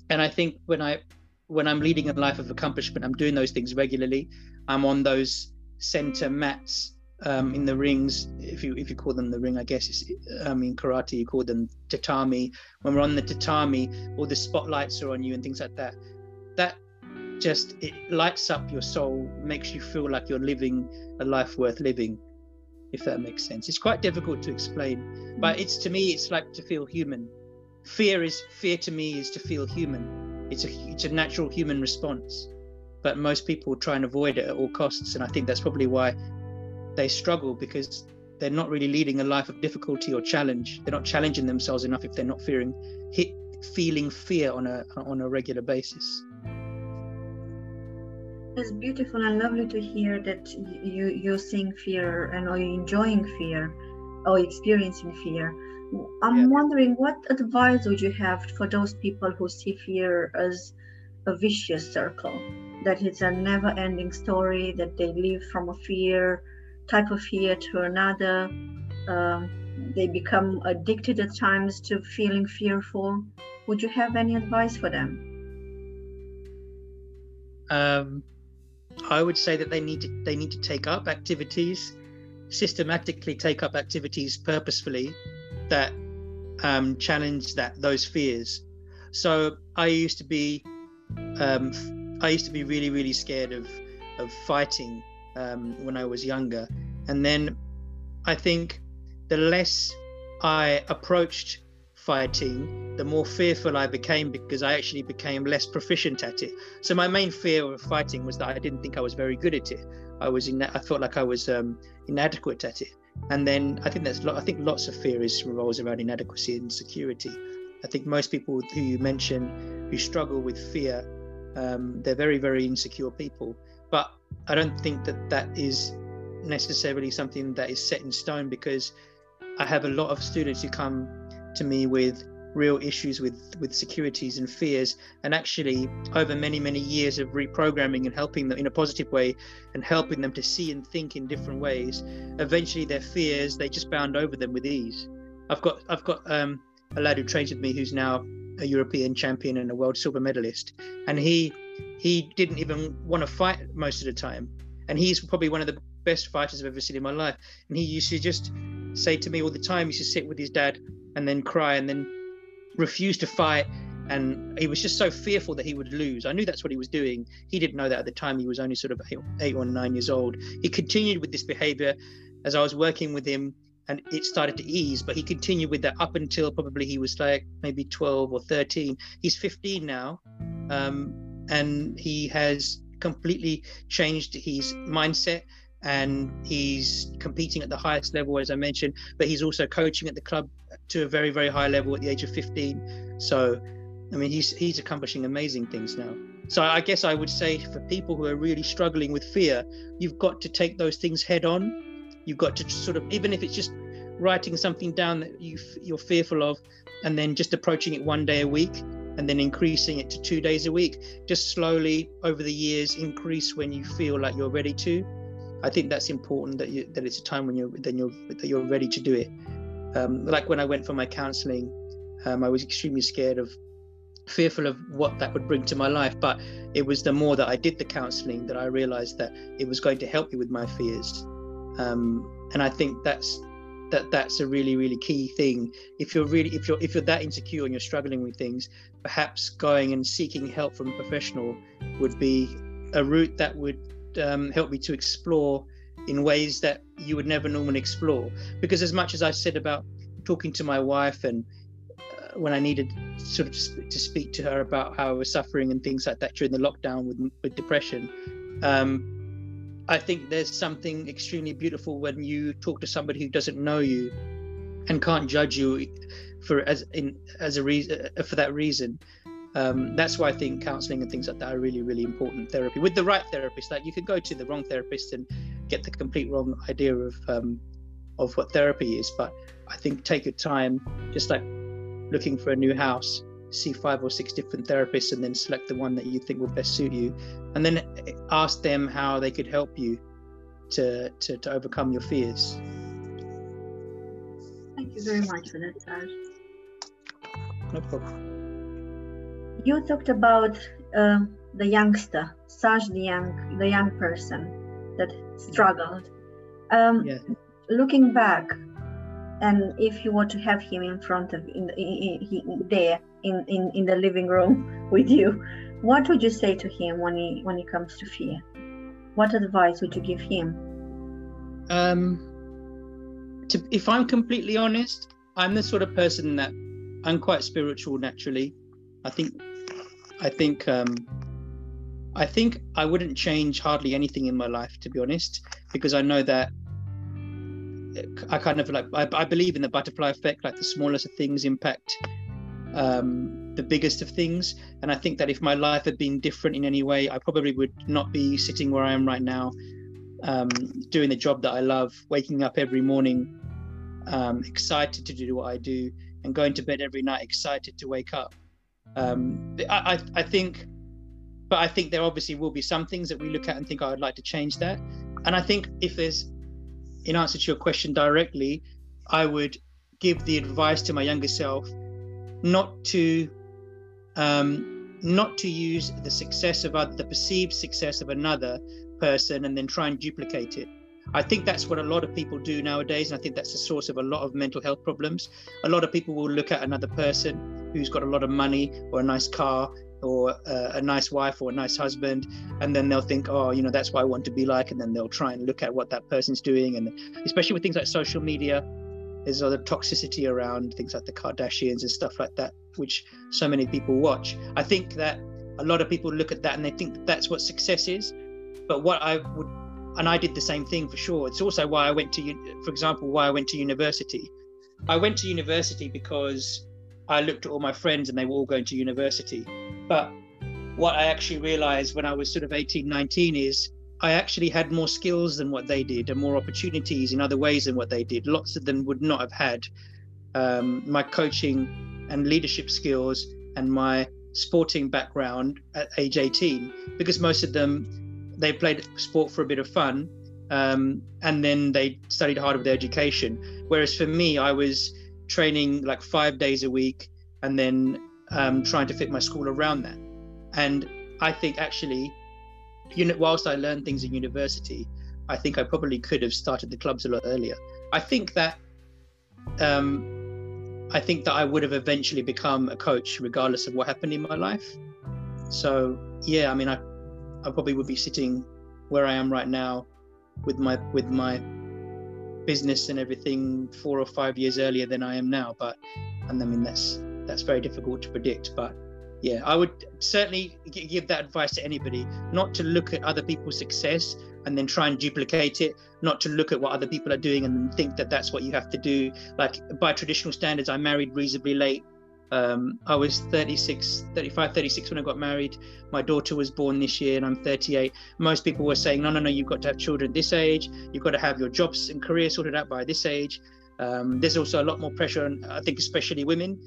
and I think when I when I'm leading a life of accomplishment, I'm doing those things regularly. I'm on those center mats um, in the rings, if you if you call them the ring, I guess it's um, in karate you call them tatami. When we're on the tatami, all the spotlights are on you and things like that. That just it lights up your soul, makes you feel like you're living a life worth living, if that makes sense. It's quite difficult to explain, but it's to me, it's like to feel human. Fear is fear to me is to feel human. It's a it's a natural human response but most people try and avoid it at all costs. And I think that's probably why they struggle because they're not really leading a life of difficulty or challenge. They're not challenging themselves enough if they're not fearing, hit, feeling fear on a on a regular basis. It's beautiful and lovely to hear that you you're seeing fear and are you enjoying fear or experiencing fear. I'm yeah. wondering what advice would you have for those people who see fear as a vicious circle? that it's a never ending story, that they live from a fear, type of fear to another. Um, they become addicted at times to feeling fearful. Would you have any advice for them? Um, I would say that they need to they need to take up activities, systematically take up activities purposefully that um, challenge that those fears. So I used to be um, I used to be really, really scared of of fighting um, when I was younger, and then I think the less I approached fighting, the more fearful I became because I actually became less proficient at it. So my main fear of fighting was that I didn't think I was very good at it. I was in, I felt like I was um, inadequate at it. And then I think that's I think lots of fear is revolves around inadequacy and insecurity. I think most people who you mention who struggle with fear um, they're very, very insecure people. But I don't think that that is necessarily something that is set in stone because I have a lot of students who come to me with real issues with with securities and fears and actually over many many years of reprogramming and helping them in a positive way and helping them to see and think in different ways eventually their fears they just bound over them with ease i've got i've got um, a lad who trains with me who's now a European champion and a world silver medalist, and he he didn't even want to fight most of the time. And he's probably one of the best fighters I've ever seen in my life. And he used to just say to me all the time, he used to sit with his dad and then cry and then refuse to fight. And he was just so fearful that he would lose. I knew that's what he was doing. He didn't know that at the time. He was only sort of eight, eight or nine years old. He continued with this behavior as I was working with him and it started to ease but he continued with that up until probably he was like maybe 12 or 13 he's 15 now um, and he has completely changed his mindset and he's competing at the highest level as i mentioned but he's also coaching at the club to a very very high level at the age of 15 so i mean he's he's accomplishing amazing things now. So i guess i would say for people who are really struggling with fear you've got to take those things head on You've got to sort of, even if it's just writing something down that you you're fearful of, and then just approaching it one day a week, and then increasing it to two days a week. Just slowly over the years increase when you feel like you're ready to. I think that's important that you that it's a time when you're then you're that you're ready to do it. Um, like when I went for my counselling, um, I was extremely scared of fearful of what that would bring to my life but it was the more that i did the counseling that i realized that it was going to help me with my fears um, and I think that's that that's a really really key thing. If you're really if you're if you're that insecure and you're struggling with things, perhaps going and seeking help from a professional would be a route that would um, help me to explore in ways that you would never normally explore. Because as much as I said about talking to my wife and uh, when I needed sort of to speak to her about how I was suffering and things like that during the lockdown with, with depression, um, I think there's something extremely beautiful when you talk to somebody who doesn't know you and can't judge you for as in as a reason uh, for that reason. Um, that's why I think counseling and things like that are really, really important therapy with the right therapist. Like you could go to the wrong therapist and get the complete wrong idea of um, of what therapy is. But I think take your time, just like looking for a new house, see five or six different therapists, and then select the one that you think will best suit you, and then ask them how they could help you to to, to overcome your fears. Thank you very much for that, Saj. No problem you talked about uh, the youngster, Saj the young, the young person that struggled. Um, yeah. Looking back, and if you were to have him in front of in, in, in, there in, in in the living room (laughs) with you, what would you say to him when he when he comes to fear? What advice would you give him? Um, to, if I'm completely honest, I'm the sort of person that I'm quite spiritual naturally. I think I think um, I think I wouldn't change hardly anything in my life, to be honest, because I know that I kind of like I, I believe in the butterfly effect. Like the smallest of things impact um, the biggest of things, and I think that if my life had been different in any way, I probably would not be sitting where I am right now, um, doing the job that I love, waking up every morning, um, excited to do what I do, and going to bed every night excited to wake up. Um, I, I think, but I think there obviously will be some things that we look at and think, oh, I'd like to change that. And I think if there's, in answer to your question directly, I would give the advice to my younger self not to um, not to use the success of other, the perceived success of another person and then try and duplicate it. I think that's what a lot of people do nowadays, and I think that's the source of a lot of mental health problems. A lot of people will look at another person who's got a lot of money or a nice car or uh, a nice wife or a nice husband, and then they'll think, oh, you know, that's what I want to be like, and then they'll try and look at what that person's doing, and especially with things like social media, there's other toxicity around things like the Kardashians and stuff like that, which so many people watch. I think that a lot of people look at that and they think that that's what success is, but what I would and I did the same thing for sure. It's also why I went to, for example, why I went to university. I went to university because I looked at all my friends and they were all going to university. But what I actually realized when I was sort of 18, 19 is I actually had more skills than what they did and more opportunities in other ways than what they did. Lots of them would not have had um, my coaching and leadership skills and my sporting background at age 18 because most of them they played sport for a bit of fun um, and then they studied hard with their education whereas for me i was training like five days a week and then um, trying to fit my school around that and i think actually you know whilst i learned things in university i think i probably could have started the clubs a lot earlier i think that um, i think that i would have eventually become a coach regardless of what happened in my life so yeah i mean i I probably would be sitting where I am right now with my with my business and everything four or five years earlier than I am now. But and I mean that's that's very difficult to predict. But yeah, I would certainly give that advice to anybody not to look at other people's success and then try and duplicate it, not to look at what other people are doing and think that that's what you have to do. Like by traditional standards, I married reasonably late. Um, I was 36, 35, 36 when I got married. My daughter was born this year and I'm 38. Most people were saying, no, no, no, you've got to have children this age. You've got to have your jobs and career sorted out by this age. Um, there's also a lot more pressure on, I think, especially women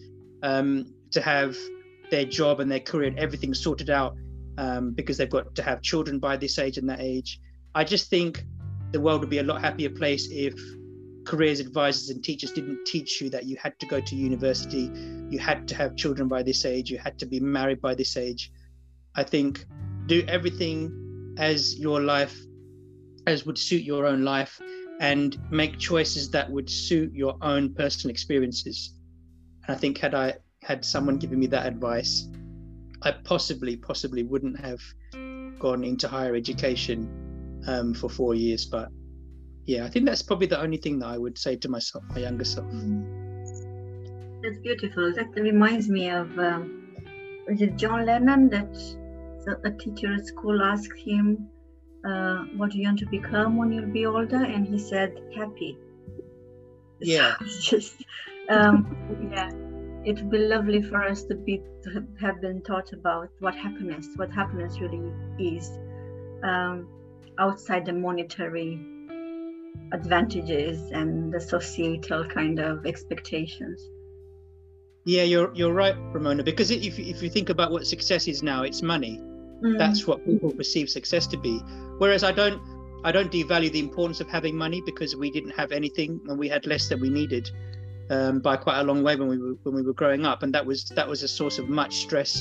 um, to have their job and their career and everything sorted out um, because they've got to have children by this age and that age. I just think the world would be a lot happier place if careers advisors and teachers didn't teach you that you had to go to university, you had to have children by this age, you had to be married by this age. I think do everything as your life, as would suit your own life, and make choices that would suit your own personal experiences. And I think had I had someone given me that advice, I possibly, possibly wouldn't have gone into higher education um, for four years, but yeah, I think that's probably the only thing that I would say to myself, my younger self. That's beautiful. That reminds me of um, it John Lennon that a teacher at school asked him, uh, "What do you want to become when you'll be older?" And he said, "Happy." Yeah. (laughs) So just um, (laughs) yeah. It would be lovely for us to be to have been taught about what happiness, what happiness really is, um, outside the monetary advantages and the societal kind of expectations. Yeah, you're you're right, Ramona. Because if if you think about what success is now, it's money. Mm. That's what people perceive success to be. Whereas I don't I don't devalue the importance of having money because we didn't have anything and we had less than we needed um, by quite a long way when we were when we were growing up, and that was that was a source of much stress,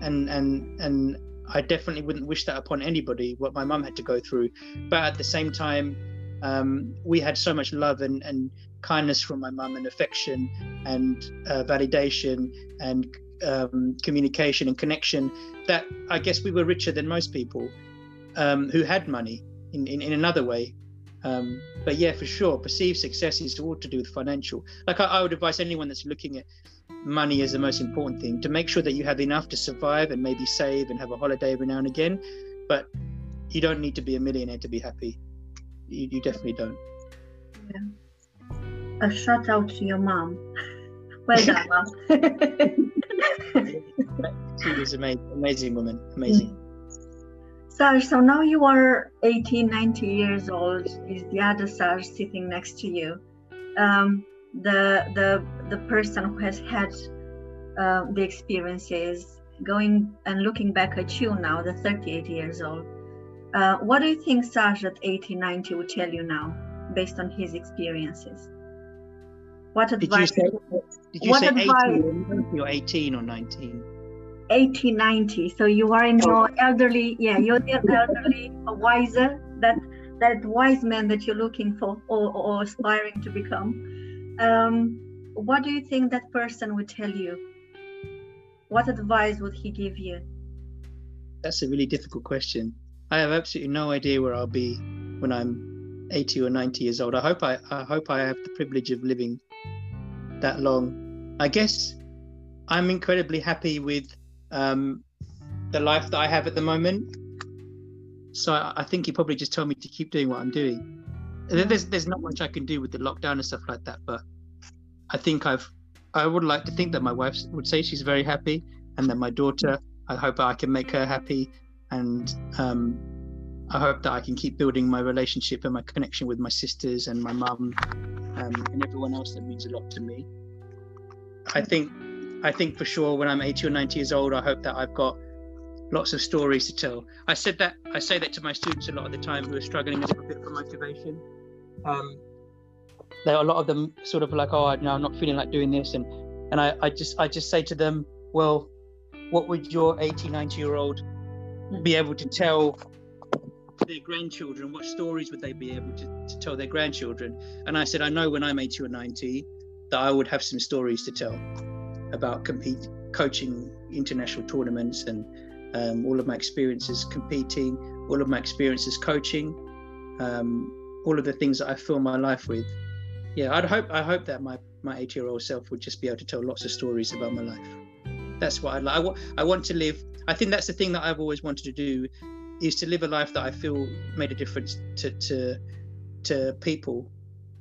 and and and I definitely wouldn't wish that upon anybody what my mum had to go through. But at the same time, um, we had so much love and, and kindness from my mum and affection and uh, validation and um, communication and connection that I guess we were richer than most people um, who had money in, in, in another way. Um, but yeah, for sure, perceived success is all to do with financial. Like I, I would advise anyone that's looking at money as the most important thing to make sure that you have enough to survive and maybe save and have a holiday every now and again. But you don't need to be a millionaire to be happy. You, you definitely don't. Yeah. A shout out to your mom. (laughs) Well done, mom. (laughs) she was amazing, amazing woman, amazing. Saj, so now you are 18, 90 years old. Is the other Saj sitting next to you? Um, the the the person who has had uh, the experiences, going and looking back at you now, the 38 years old. Uh, what do you think Saj at 80, 90 would tell you now, based on his experiences? What Did you advice? say, did you say advice- 18 or 19 18 or 19? 80 90 so you are in your elderly yeah you're the elderly wiser that that wise man that you're looking for or, or aspiring to become um, what do you think that person would tell you what advice would he give you That's a really difficult question. I have absolutely no idea where I'll be when I'm 80 or 90 years old. I hope I, I hope I have the privilege of living that long. I guess I'm incredibly happy with um, the life that I have at the moment. So I, think he probably just told me to keep doing what I'm doing. There's there's not much I can do with the lockdown and stuff like that, but I think I've I would like to think that my wife would say she's very happy, and that my daughter I hope I can make her happy, and um, I hope that I can keep building my relationship and my connection with my sisters and my mum um, and everyone else that means a lot to me. I think, I think for sure when I'm 80 or 90 years old, I hope that I've got lots of stories to tell. I said that I say that to my students a lot of the time who are struggling a little bit for motivation. Um, there are a lot of them sort of like, oh, no, I'm not feeling like doing this, and and I, I just I just say to them, well, what would your 80, 90 year old be able to tell their grandchildren? What stories would they be able to, to tell their grandchildren? And I said, I know when I'm 80 or 90 that I would have some stories to tell about compete coaching international tournaments and um, all of my experiences competing, all of my experiences coaching, um, all of the things that I fill my life with. Yeah, I'd hope I hope that my my 80 year old self would just be able to tell lots of stories about my life. That's what I'd like. I, wa- I want to live. I think that's the thing that I've always wanted to do, is to live a life that I feel made a difference to to to people.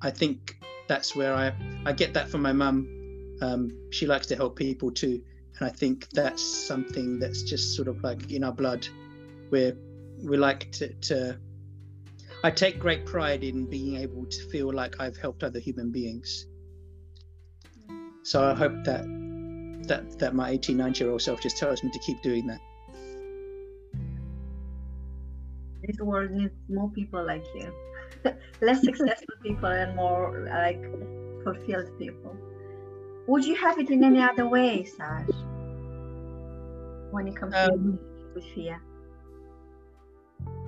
I think that's where I I get that from my mum. Um, she likes to help people too, and I think that's something that's just sort of like in our blood, where we like to, to I take great pride in being able to feel like I've helped other human beings. So I hope that that that my 18, 19 year old self just tells me to keep doing that. this world needs more people like you (laughs) less successful people and more like fulfilled people would you have it in any other way Saj? when it comes to Um, with fear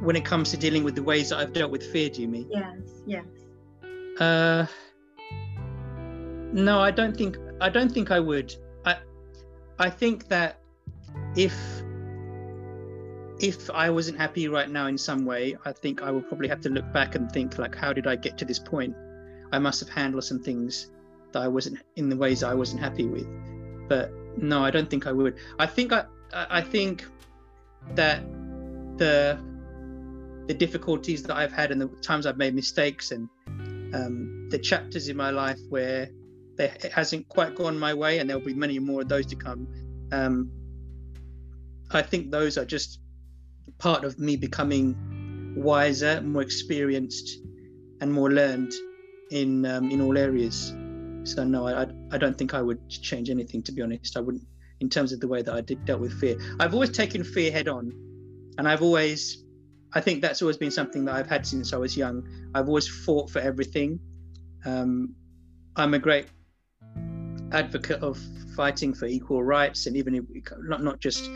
When it comes to dealing with the ways that I've dealt with fear, do you mean? yes yes Uh, no, I don't think I don't think I would. I I think that if if I wasn't happy right now in some way, I think I would probably have to look back and think like, how did I get to this point? I must have handled some things that I wasn't in the ways I wasn't happy with. But no, I don't think I would. I think I I think that the the difficulties that I've had and the times I've made mistakes and um, the chapters in my life where they, it hasn't quite gone my way and there'll be many more of those to come. Um, I think those are just part of me becoming wiser, more experienced, and more learned in um, in all areas. So no, I I don't think I would change anything. To be honest, I wouldn't. In terms of the way that I did dealt with fear, I've always taken fear head on, and I've always, I think that's always been something that I've had since I was young. I've always fought for everything. Um, I'm a great advocate of fighting for equal rights, and even if, not not just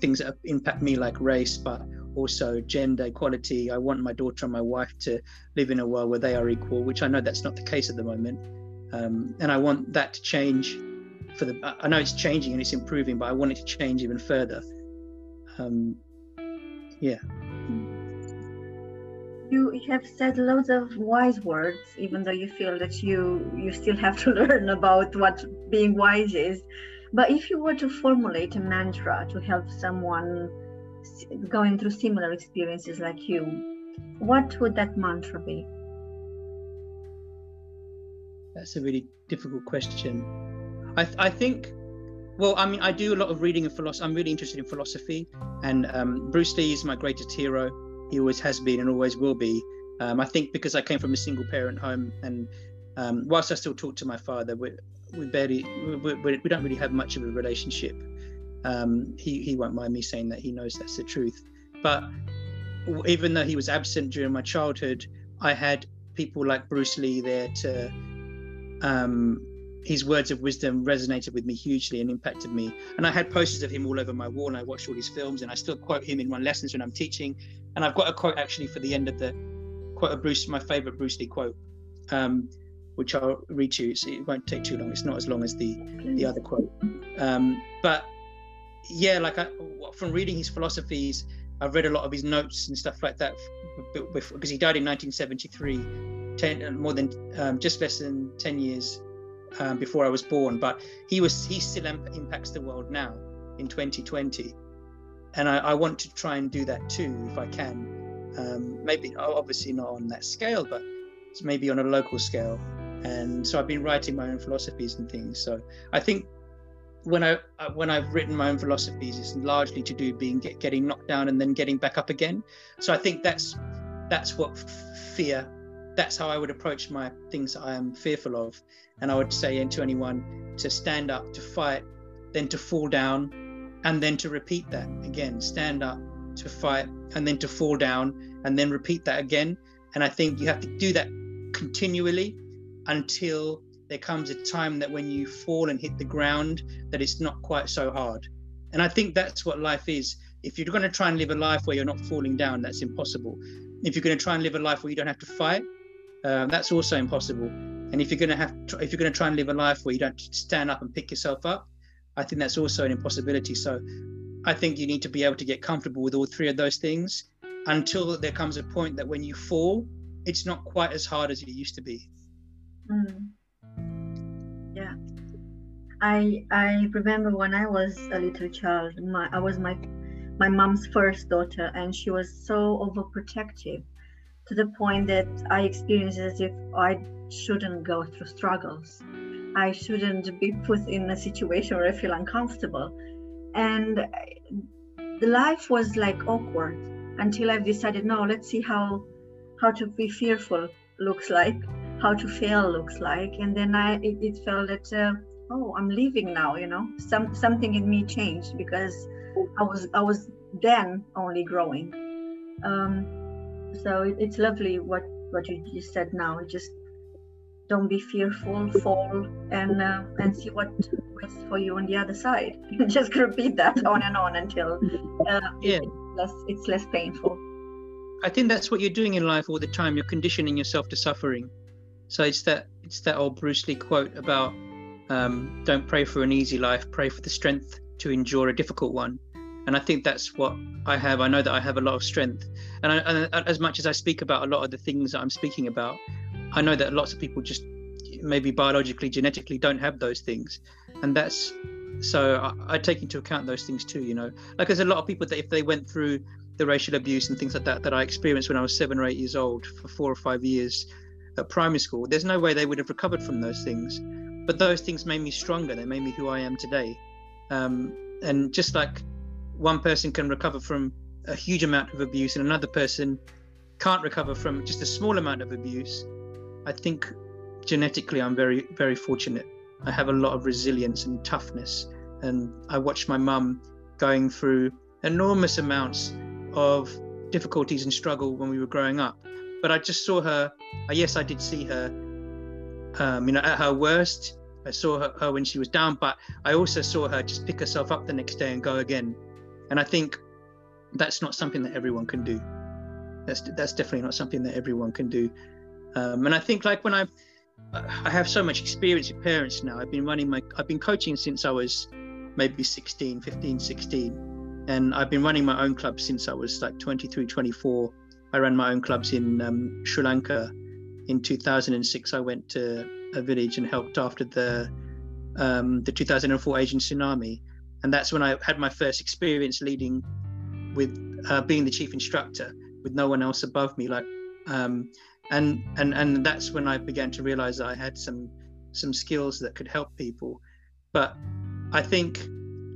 things that impact me like race, but also gender equality. I want my daughter and my wife to live in a world where they are equal, which I know that's not the case at the moment. Um, and I want that to change for the, I know it's changing and it's improving, but I want it to change even further. Um, yeah. You have said loads of wise words, even though you feel that you you still have to (laughs) learn about what being wise is. But if you were to formulate a mantra to help someone going through similar experiences like you, what would that mantra be? That's a really difficult question. I, th- I think, well, I mean, I do a lot of reading of philosophy. I'm really interested in philosophy, and um, Bruce Lee is my greatest hero. He always has been and always will be. Um, I think because I came from a single parent home, and um, whilst I still talk to my father, we, we barely, we, we, we don't really have much of a relationship. Um, he, he won't mind me saying that he knows that's the truth. But even though he was absent during my childhood, I had people like Bruce Lee there to. Um, his words of wisdom resonated with me hugely and impacted me. And I had posters of him all over my wall, and I watched all his films, and I still quote him in my lessons when I'm teaching. And I've got a quote actually for the end of the quote of Bruce, my favorite Bruce Lee quote, um, which I'll read to you. So it won't take too long. It's not as long as the the other quote. Um, but yeah, like I, from reading his philosophies, I've read a lot of his notes and stuff like that because he died in 1973, 10, more than um, just less than 10 years um, before I was born. But he was he still impacts the world now in 2020, and I, I want to try and do that too if I can. Um, maybe obviously not on that scale, but maybe on a local scale. And so I've been writing my own philosophies and things. So I think when I uh, when I've written my own philosophies, it's largely to do being get, getting knocked down and then getting back up again. So I think that's that's what fear. That's how I would approach my things I am fearful of, and I would say to anyone to stand up, to fight, then to fall down, and then to repeat that again. Stand up, to fight, and then to fall down, and then repeat that again. And I think you have to do that continually until there comes a time that when you fall and hit the ground that it's not quite so hard. And i think that's what life is. If you're going to try and live a life where you're not falling down that's impossible. If you're going to try and live a life where you don't have to fight uh, that's also impossible. And if you're going to have if you're going to try and live a life where you don't stand up and pick yourself up i think that's also an impossibility. So i think you need to be able to get comfortable with all three of those things until there comes a point that when you fall it's not quite as hard as it used to be. Mm. I I remember when I was a little child, my I was my my mom's first daughter and she was so overprotective to the point that I experienced as if I shouldn't go through struggles. I shouldn't be put in a situation where I feel uncomfortable. And the life was like awkward until I've decided, no, let's see how how to be fearful looks like how to fail looks like and then i it, it felt that uh, oh i'm leaving now you know? Some something in me changed because i was i was then only growing. Um, so it, it's lovely what what you just said now. Just don't be fearful fall and uh, and see what waits for you on the other side. (laughs) Just repeat that (laughs) on and on until uh, yeah. it's less it's less painful. I think that's what you're doing in life all the time. You're conditioning yourself to suffering. So it's that it's that old Bruce Lee quote about um, don't pray for an easy life, pray for the strength to endure a difficult one. and I think that's what I have. I know that I have a lot of strength, and, I, and as much as I speak about a lot of the things that I'm speaking about, I know that lots of people just maybe biologically, genetically don't have those things, and that's so I, I, take into account those things too. You know, like there's a lot of people that if they went through the racial abuse and things like that that I experienced when I was seven or eight years old for four or five years at primary school, there's no way they would have recovered from those things. But those things made me stronger. They made me who I am today. Um, and just like one person can recover from a huge amount of abuse and another person can't recover from just a small amount of abuse, I think genetically I'm very, very fortunate. I have a lot of resilience and toughness. And I watched my mum going through enormous amounts of difficulties and struggle when we were growing up. But I just saw her, uh, yes, I did see her, um, you know, at her worst. I saw her, her when she was down, but I also saw her just pick herself up the next day and go again and I think that's not something that everyone can do. That's that's definitely not something that everyone can do. Um, and I think like when I I have so much experience with parents now. I've been running my I've been coaching since I was maybe 16, 15, 16. And I've been running my own clubs since I was like 23, 24. I ran my own clubs in um, Sri Lanka. In 2006, I went to a village and helped after the um, the 2004 Asian tsunami. And that's when I had my first experience leading with uh, being the chief instructor with no one else above me like um, and and and that's when I began to realize I had some some skills that could help people. But I think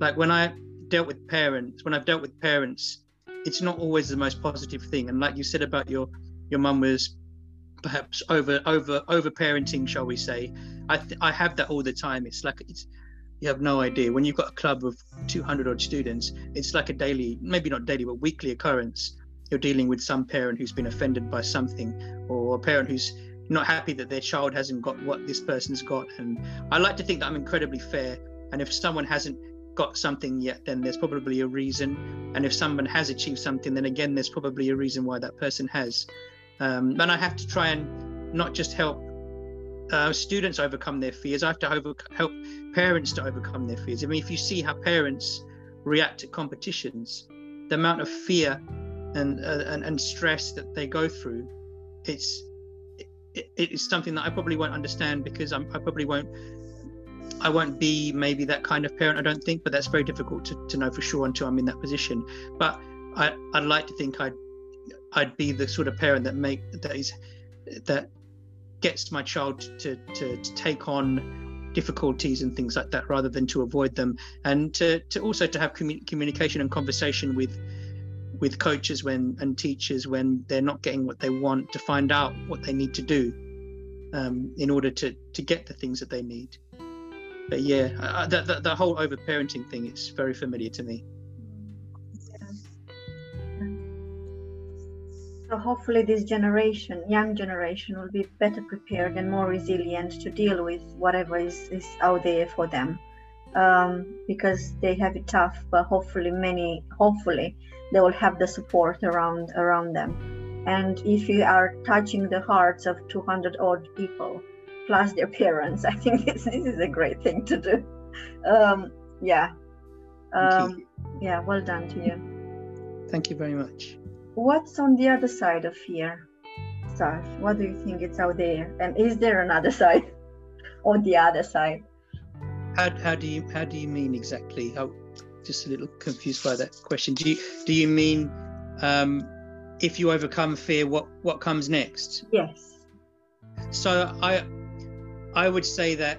like when I dealt with parents when I've dealt with parents it's not always the most positive thing. And like you said about your your mum was perhaps over over over parenting shall we say I th- I have that all the time it's like it's you have no idea. When you've got a club of 200 odd students, it's like a daily, maybe not daily, but weekly occurrence. You're dealing with some parent who's been offended by something, or a parent who's not happy that their child hasn't got what this person's got. And I like to think that I'm incredibly fair. And if someone hasn't got something yet, then there's probably a reason. And if someone has achieved something, then again, there's probably a reason why that person has. Um, and I have to try and not just help uh, students overcome their fears. I have to over- help parents to overcome their fears. I mean, if you see how parents react to competitions, the amount of fear and uh, and, and stress that they go through, it's it, it's something that I probably won't understand because I'm, I probably won't I won't be maybe that kind of parent. I don't think, but that's very difficult to, to know for sure until I'm in that position. But I I'd like to think I'd I'd be the sort of parent that make that is that gets my child to, to, to take on difficulties and things like that rather than to avoid them. And to, to also to have commun- communication and conversation with with coaches when and teachers when they're not getting what they want to find out what they need to do um, in order to to get the things that they need. But yeah uh, the, the, the whole over parenting thing is very familiar to me So hopefully this generation, young generation, will be better prepared and more resilient to deal with whatever is, is out there for them. Um, because they have it tough, but hopefully many, hopefully they will have the support around around them. And if you are touching the hearts of 200 odd people, plus their parents, (laughs) I think this, this is a great thing to do. Um, yeah. Um, yeah, well done to you. Thank you very much what's on the other side of fear Saj? what do you think it's out there and is there another (laughs) side on the other side how, how do you how do you mean exactly how just a little confused by that question do you do you mean um, if you overcome fear what what comes next yes so i i would say that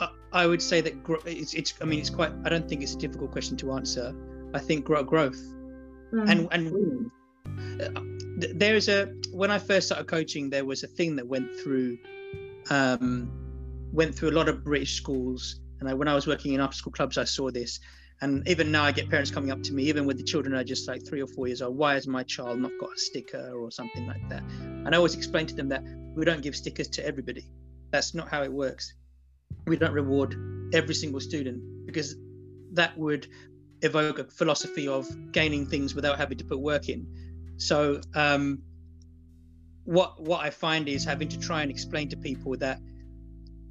uh, I would say that it's, it's. I mean, it's quite. I don't think it's a difficult question to answer. I think growth mm. and and uh, there's a when I first started coaching, there was a thing that went through um, went through a lot of British schools, and I, when I was working in after school clubs, I saw this. And even now, I get parents coming up to me, even with the children are just like three or four years old. Why has my child not got a sticker or something like that? And I always explain to them that we don't give stickers to everybody. That's not how it works. We don't reward every single student because that would evoke a philosophy of gaining things without having to put work in. So um, what what I find is having to try and explain to people that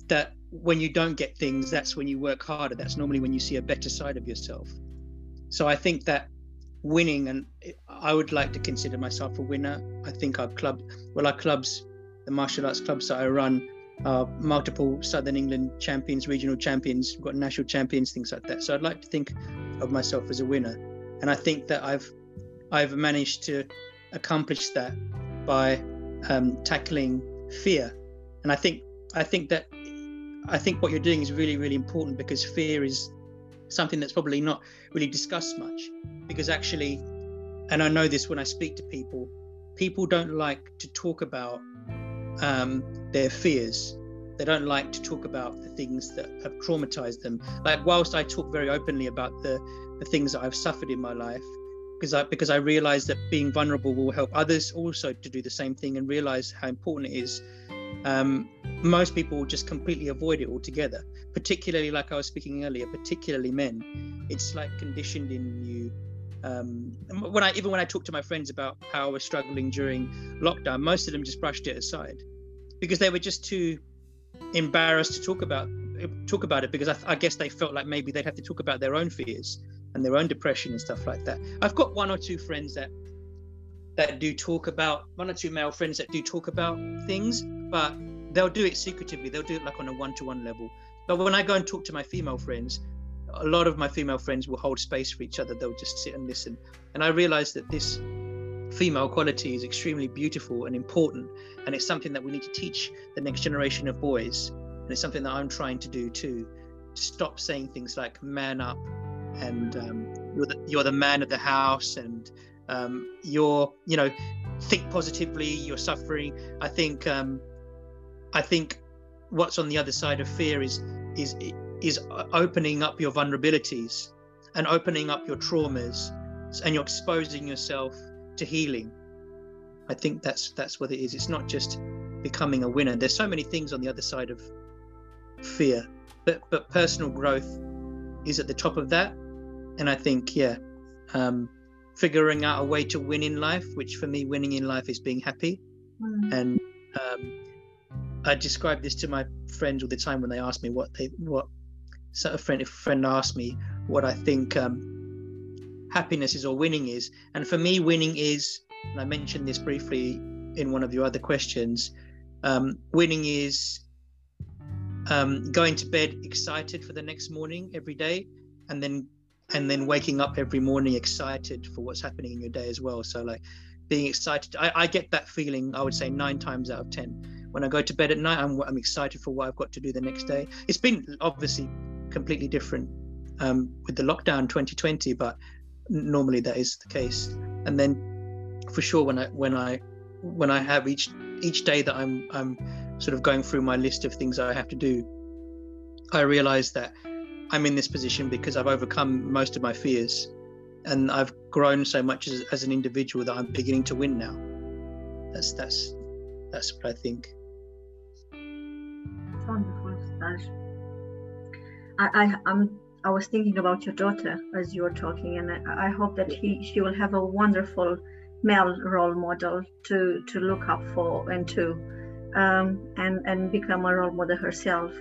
that when you don't get things, that's when you work harder. That's normally when you see a better side of yourself. so I think that winning, and I would like to consider myself a winner. I think our club, well, our clubs, the martial arts clubs that I run, are multiple Southern England champions, regional champions, we've got national champions, things like that. So I'd like to think of myself as a winner, and I think that I've I've managed to accomplish that by um, tackling fear, and I think I think that I think what you're doing is really really important because fear is something that's probably not really discussed much because actually and i know this when i speak to people people don't like to talk about um, their fears they don't like to talk about the things that have traumatized them. Like whilst i talk very openly about the the things that i've suffered in my life because i because i realize that being vulnerable will help others also to do the same thing and realize how important it is um, most people just completely avoid it altogether. Particularly like i was speaking earlier particularly men. It's like conditioned in you. Um, when i even when i talk to my friends about how i was struggling during lockdown most of them just brushed it aside because they were just too embarrassed to talk about talk about it because I, I guess they felt like maybe they'd have to talk about their own fears and their own depression and stuff like that i've got one or two friends that that do talk about one or two male friends that do talk about things but they'll do it secretively. They'll do it like on a one-to-one level. But when I go and talk to my female friends, a lot of my female friends will hold space for each other. They'll just sit and listen. And I realized that this female quality is extremely beautiful and important, and it's something that we need to teach the next generation of boys. And it's something that I'm trying to do too. To stop saying things like "man up" and um, "you're the you're the man of the house" and um, "you're you know think positively." You're suffering. I think um, I think what's on the other side of fear is is is opening up your vulnerabilities and opening up your traumas and you're exposing yourself to healing. I think that's that's what it is. It's not just becoming a winner. There's so many things on the other side of fear but but personal growth is at the top of that. And i think yeah um figuring out a way to win in life which for me winning in life is being happy. Mm. and um I describe this to my friends all the time when they ask me what they what so a friend if a friend asked me what I think um, happiness is or winning is, and for me winning is, and I mentioned this briefly in one of your other questions, um, winning is um, going to bed excited for the next morning every day, and then and then waking up every morning excited for what's happening in your day as well. So like being excited, I, I get that feeling. I would say nine times out of ten when I go to bed at night, I'm, I'm excited for what I've got to do the next day. It's been obviously completely different um, with the lockdown 2020, but normally that is the case. And then for sure, when I when I when I have each each day that I'm I'm sort of going through my list of things I have to do, I realize that I'm in this position because I've overcome most of my fears and I've grown so much as, as an individual that I'm beginning to win now. That's that's that's what I think wonderful. I, I, I'm, I was thinking about your daughter as you were talking, and I, I hope that he, she will have a wonderful male role model to to look up for and to um, and and become a role model herself.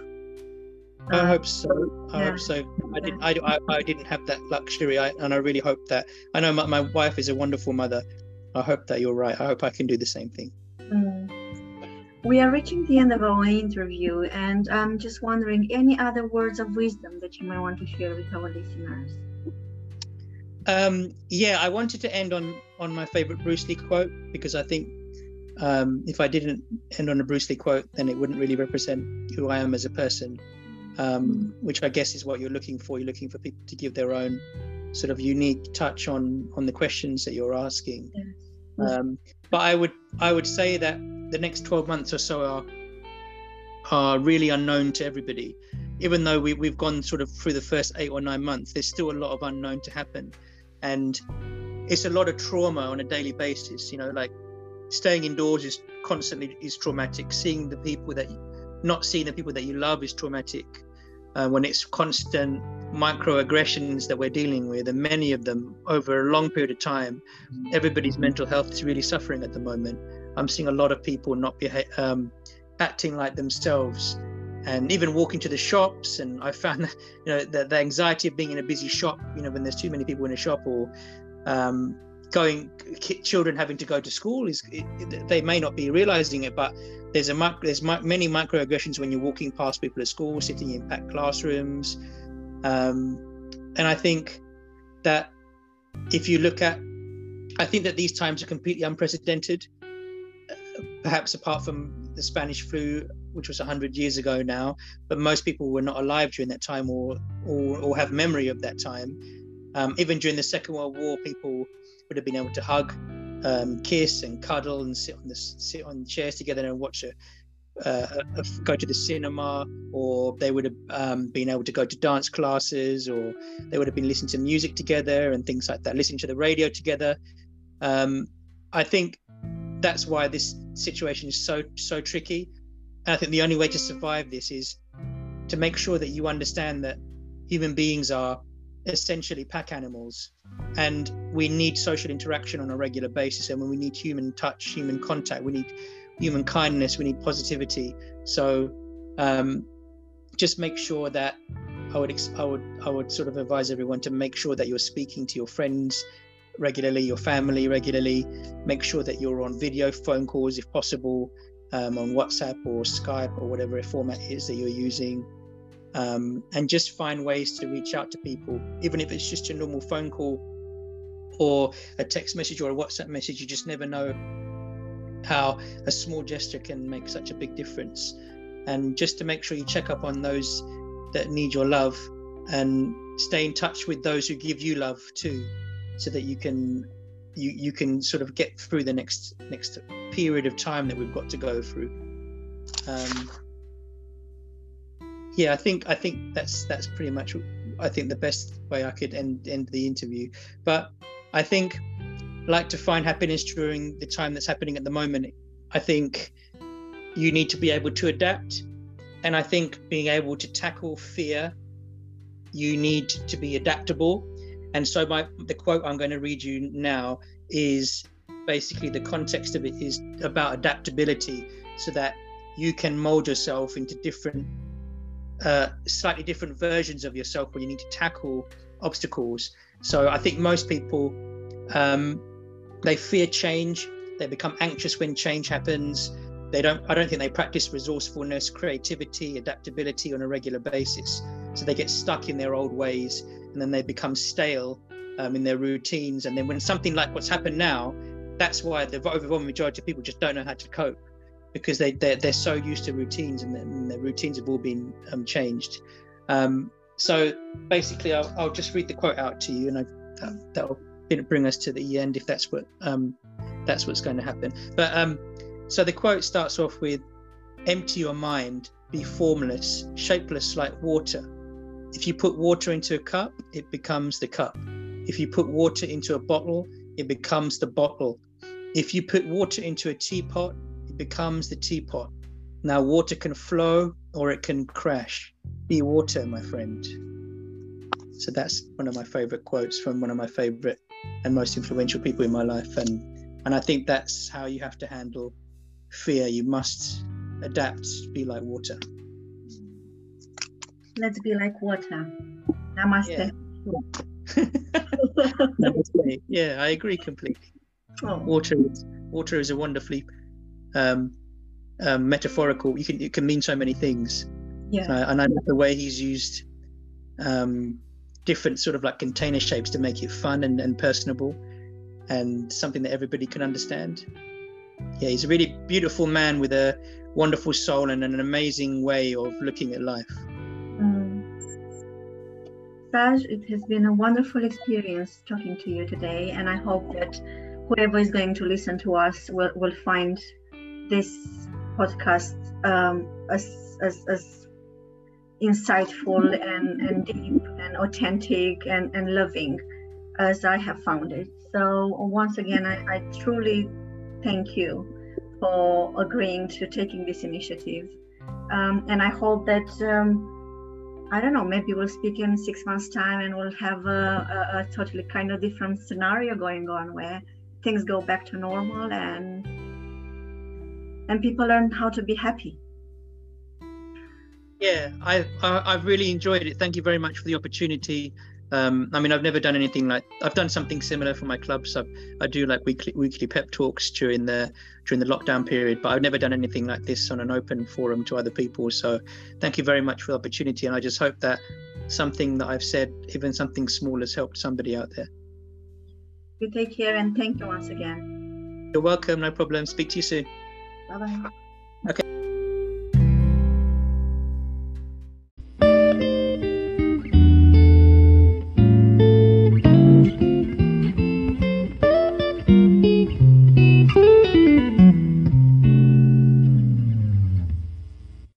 I uh, hope so. I yeah. hope so. I didn't. I, I, I, didn't have that luxury, I, and I really hope that. I know my, my wife is a wonderful mother. I hope that you're right. I hope I can do the same thing. Mm. We are reaching the end of our interview, and I'm just wondering any other words of wisdom that you might want to share with our listeners. Um, yeah, I wanted to end on on my favorite Bruce Lee quote because I think um, if I didn't end on a Bruce Lee quote, then it wouldn't really represent who I am as a person. Um, which I guess is what you're looking for. You're looking for people to give their own sort of unique touch on on the questions that you're asking. Yes. Um, but I would I would say that the next 12 months or so are are really unknown to everybody. Even though we, we've gone sort of through the first eight or nine months, there's still a lot of unknown to happen. And it's a lot of trauma on a daily basis. You know, like staying indoors is constantly is traumatic. Seeing the people that not seeing the people that you love is traumatic. Uh, when it's constant microaggressions that we're dealing with, and many of them over a long period of time, everybody's mental health is really suffering at the moment. I'm seeing a lot of people not be um, acting like themselves, and even walking to the shops. And I found that, you know, the, the anxiety of being in a busy shop, you know, when there's too many people in a shop or um, going, children having to go to school is, it, they may not be realizing it, but there's a there's many microaggressions when you're walking past people at school, sitting in packed classrooms. Um, and I think that if you look at, I think that these times are completely unprecedented. Perhaps apart from the Spanish flu, which was 100 years ago now, but most people were not alive during that time or or, or have memory of that time. Um, even during the Second World War, people would have been able to hug, um, kiss, and cuddle, and sit on the sit on chairs together and watch a uh, go to the cinema, or they would have um, been able to go to dance classes, or they would have been listening to music together and things like that, listening to the radio together. Um, I think that's why this situation is so so tricky. And I think the only way to survive this is to make sure that you understand that human beings are essentially pack animals and we need social interaction on a regular basis and when we need human touch human contact we need human kindness we need positivity so um, just make sure that I would I would I would sort of advise everyone to make sure that you're speaking to your friends regularly, your family regularly. Make sure that you're on video phone calls if possible, um, on WhatsApp or Skype or whatever format is that you're using, um, and just find ways to reach out to people, even if it's just a normal phone call or a text message or a WhatsApp message. You just never know how a small gesture can make such a big difference. And just to make sure you check up on those that need your love and stay in touch with those who give you love too, so that you can you you can sort of get through the next next period of time that we've got to go through. Um, yeah, I think I think that's that's pretty much I think the best way I could end end the interview. But I think like to find happiness during the time that's happening at the moment. I think you need to be able to adapt. And I think being able to tackle fear, you need to be adaptable. And so my the quote I'm going to read you now is basically the context of it is about adaptability so that you can mold yourself into different uh, slightly different versions of yourself when you need to tackle obstacles. So I think most people um, they fear change. They become anxious when change happens. They don't. I don't think they practice resourcefulness, creativity, adaptability on a regular basis. So they get stuck in their old ways, and then they become stale um, in their routines. And then when something like what's happened now, that's why the overwhelming majority of people just don't know how to cope because they they're, they're so used to routines and, and their routines have all been um, changed. Um, so basically, I'll, I'll, just read the quote out to you, and I, that, that'll bring us to the end if that's what um, that's what's going to happen. But um, so the quote starts off with, "Empty your mind, be formless, shapeless like water. If you put water into a cup, it becomes the cup. If you put water into a bottle, it becomes the bottle. If you put water into a teapot, it becomes the teapot. Now, water can flow or it can crash. Be water, my friend." So that's one of my favorite quotes from one of my favorite and most influential people in my life and and i think that's how you have to handle fear you must adapt be like water let's be like water namaste yeah. (laughs) namaste yeah i agree completely oh. water is water is a wonderfully um, um, metaphorical you can it can mean so many things yeah uh, and i love the way he's used um, different sort of like container shapes to make it fun and, and personable and something that everybody can understand. Yeah, he's a really beautiful man with a wonderful soul and an amazing way of looking at life. Saj, it has been a wonderful experience talking to you today, and I hope that whoever is going to listen to us will, will find this podcast um, as, as, as insightful and, and deep and authentic and, and loving as I have found it. So once again, I, I truly thank you for agreeing to taking this initiative. Um, and I hope that, um, I don't know, maybe we'll speak in six months' time and we'll have a, a, a totally kind of different scenario going on where things go back to normal and and people learn how to be happy Yeah, I, I have really enjoyed it. Thank you very much for the opportunity. Um, I mean, I've never done anything like I've done something similar for my clubs. I, I do like weekly weekly pep talks during the during the lockdown period, but I've never done anything like this on an open forum to other people. So, thank you very much for the opportunity, and I just hope that something that I've said, even something small, has helped somebody out there. You take care and thank you once again. You're welcome. No problem. Speak to you soon. Bye bye. Okay.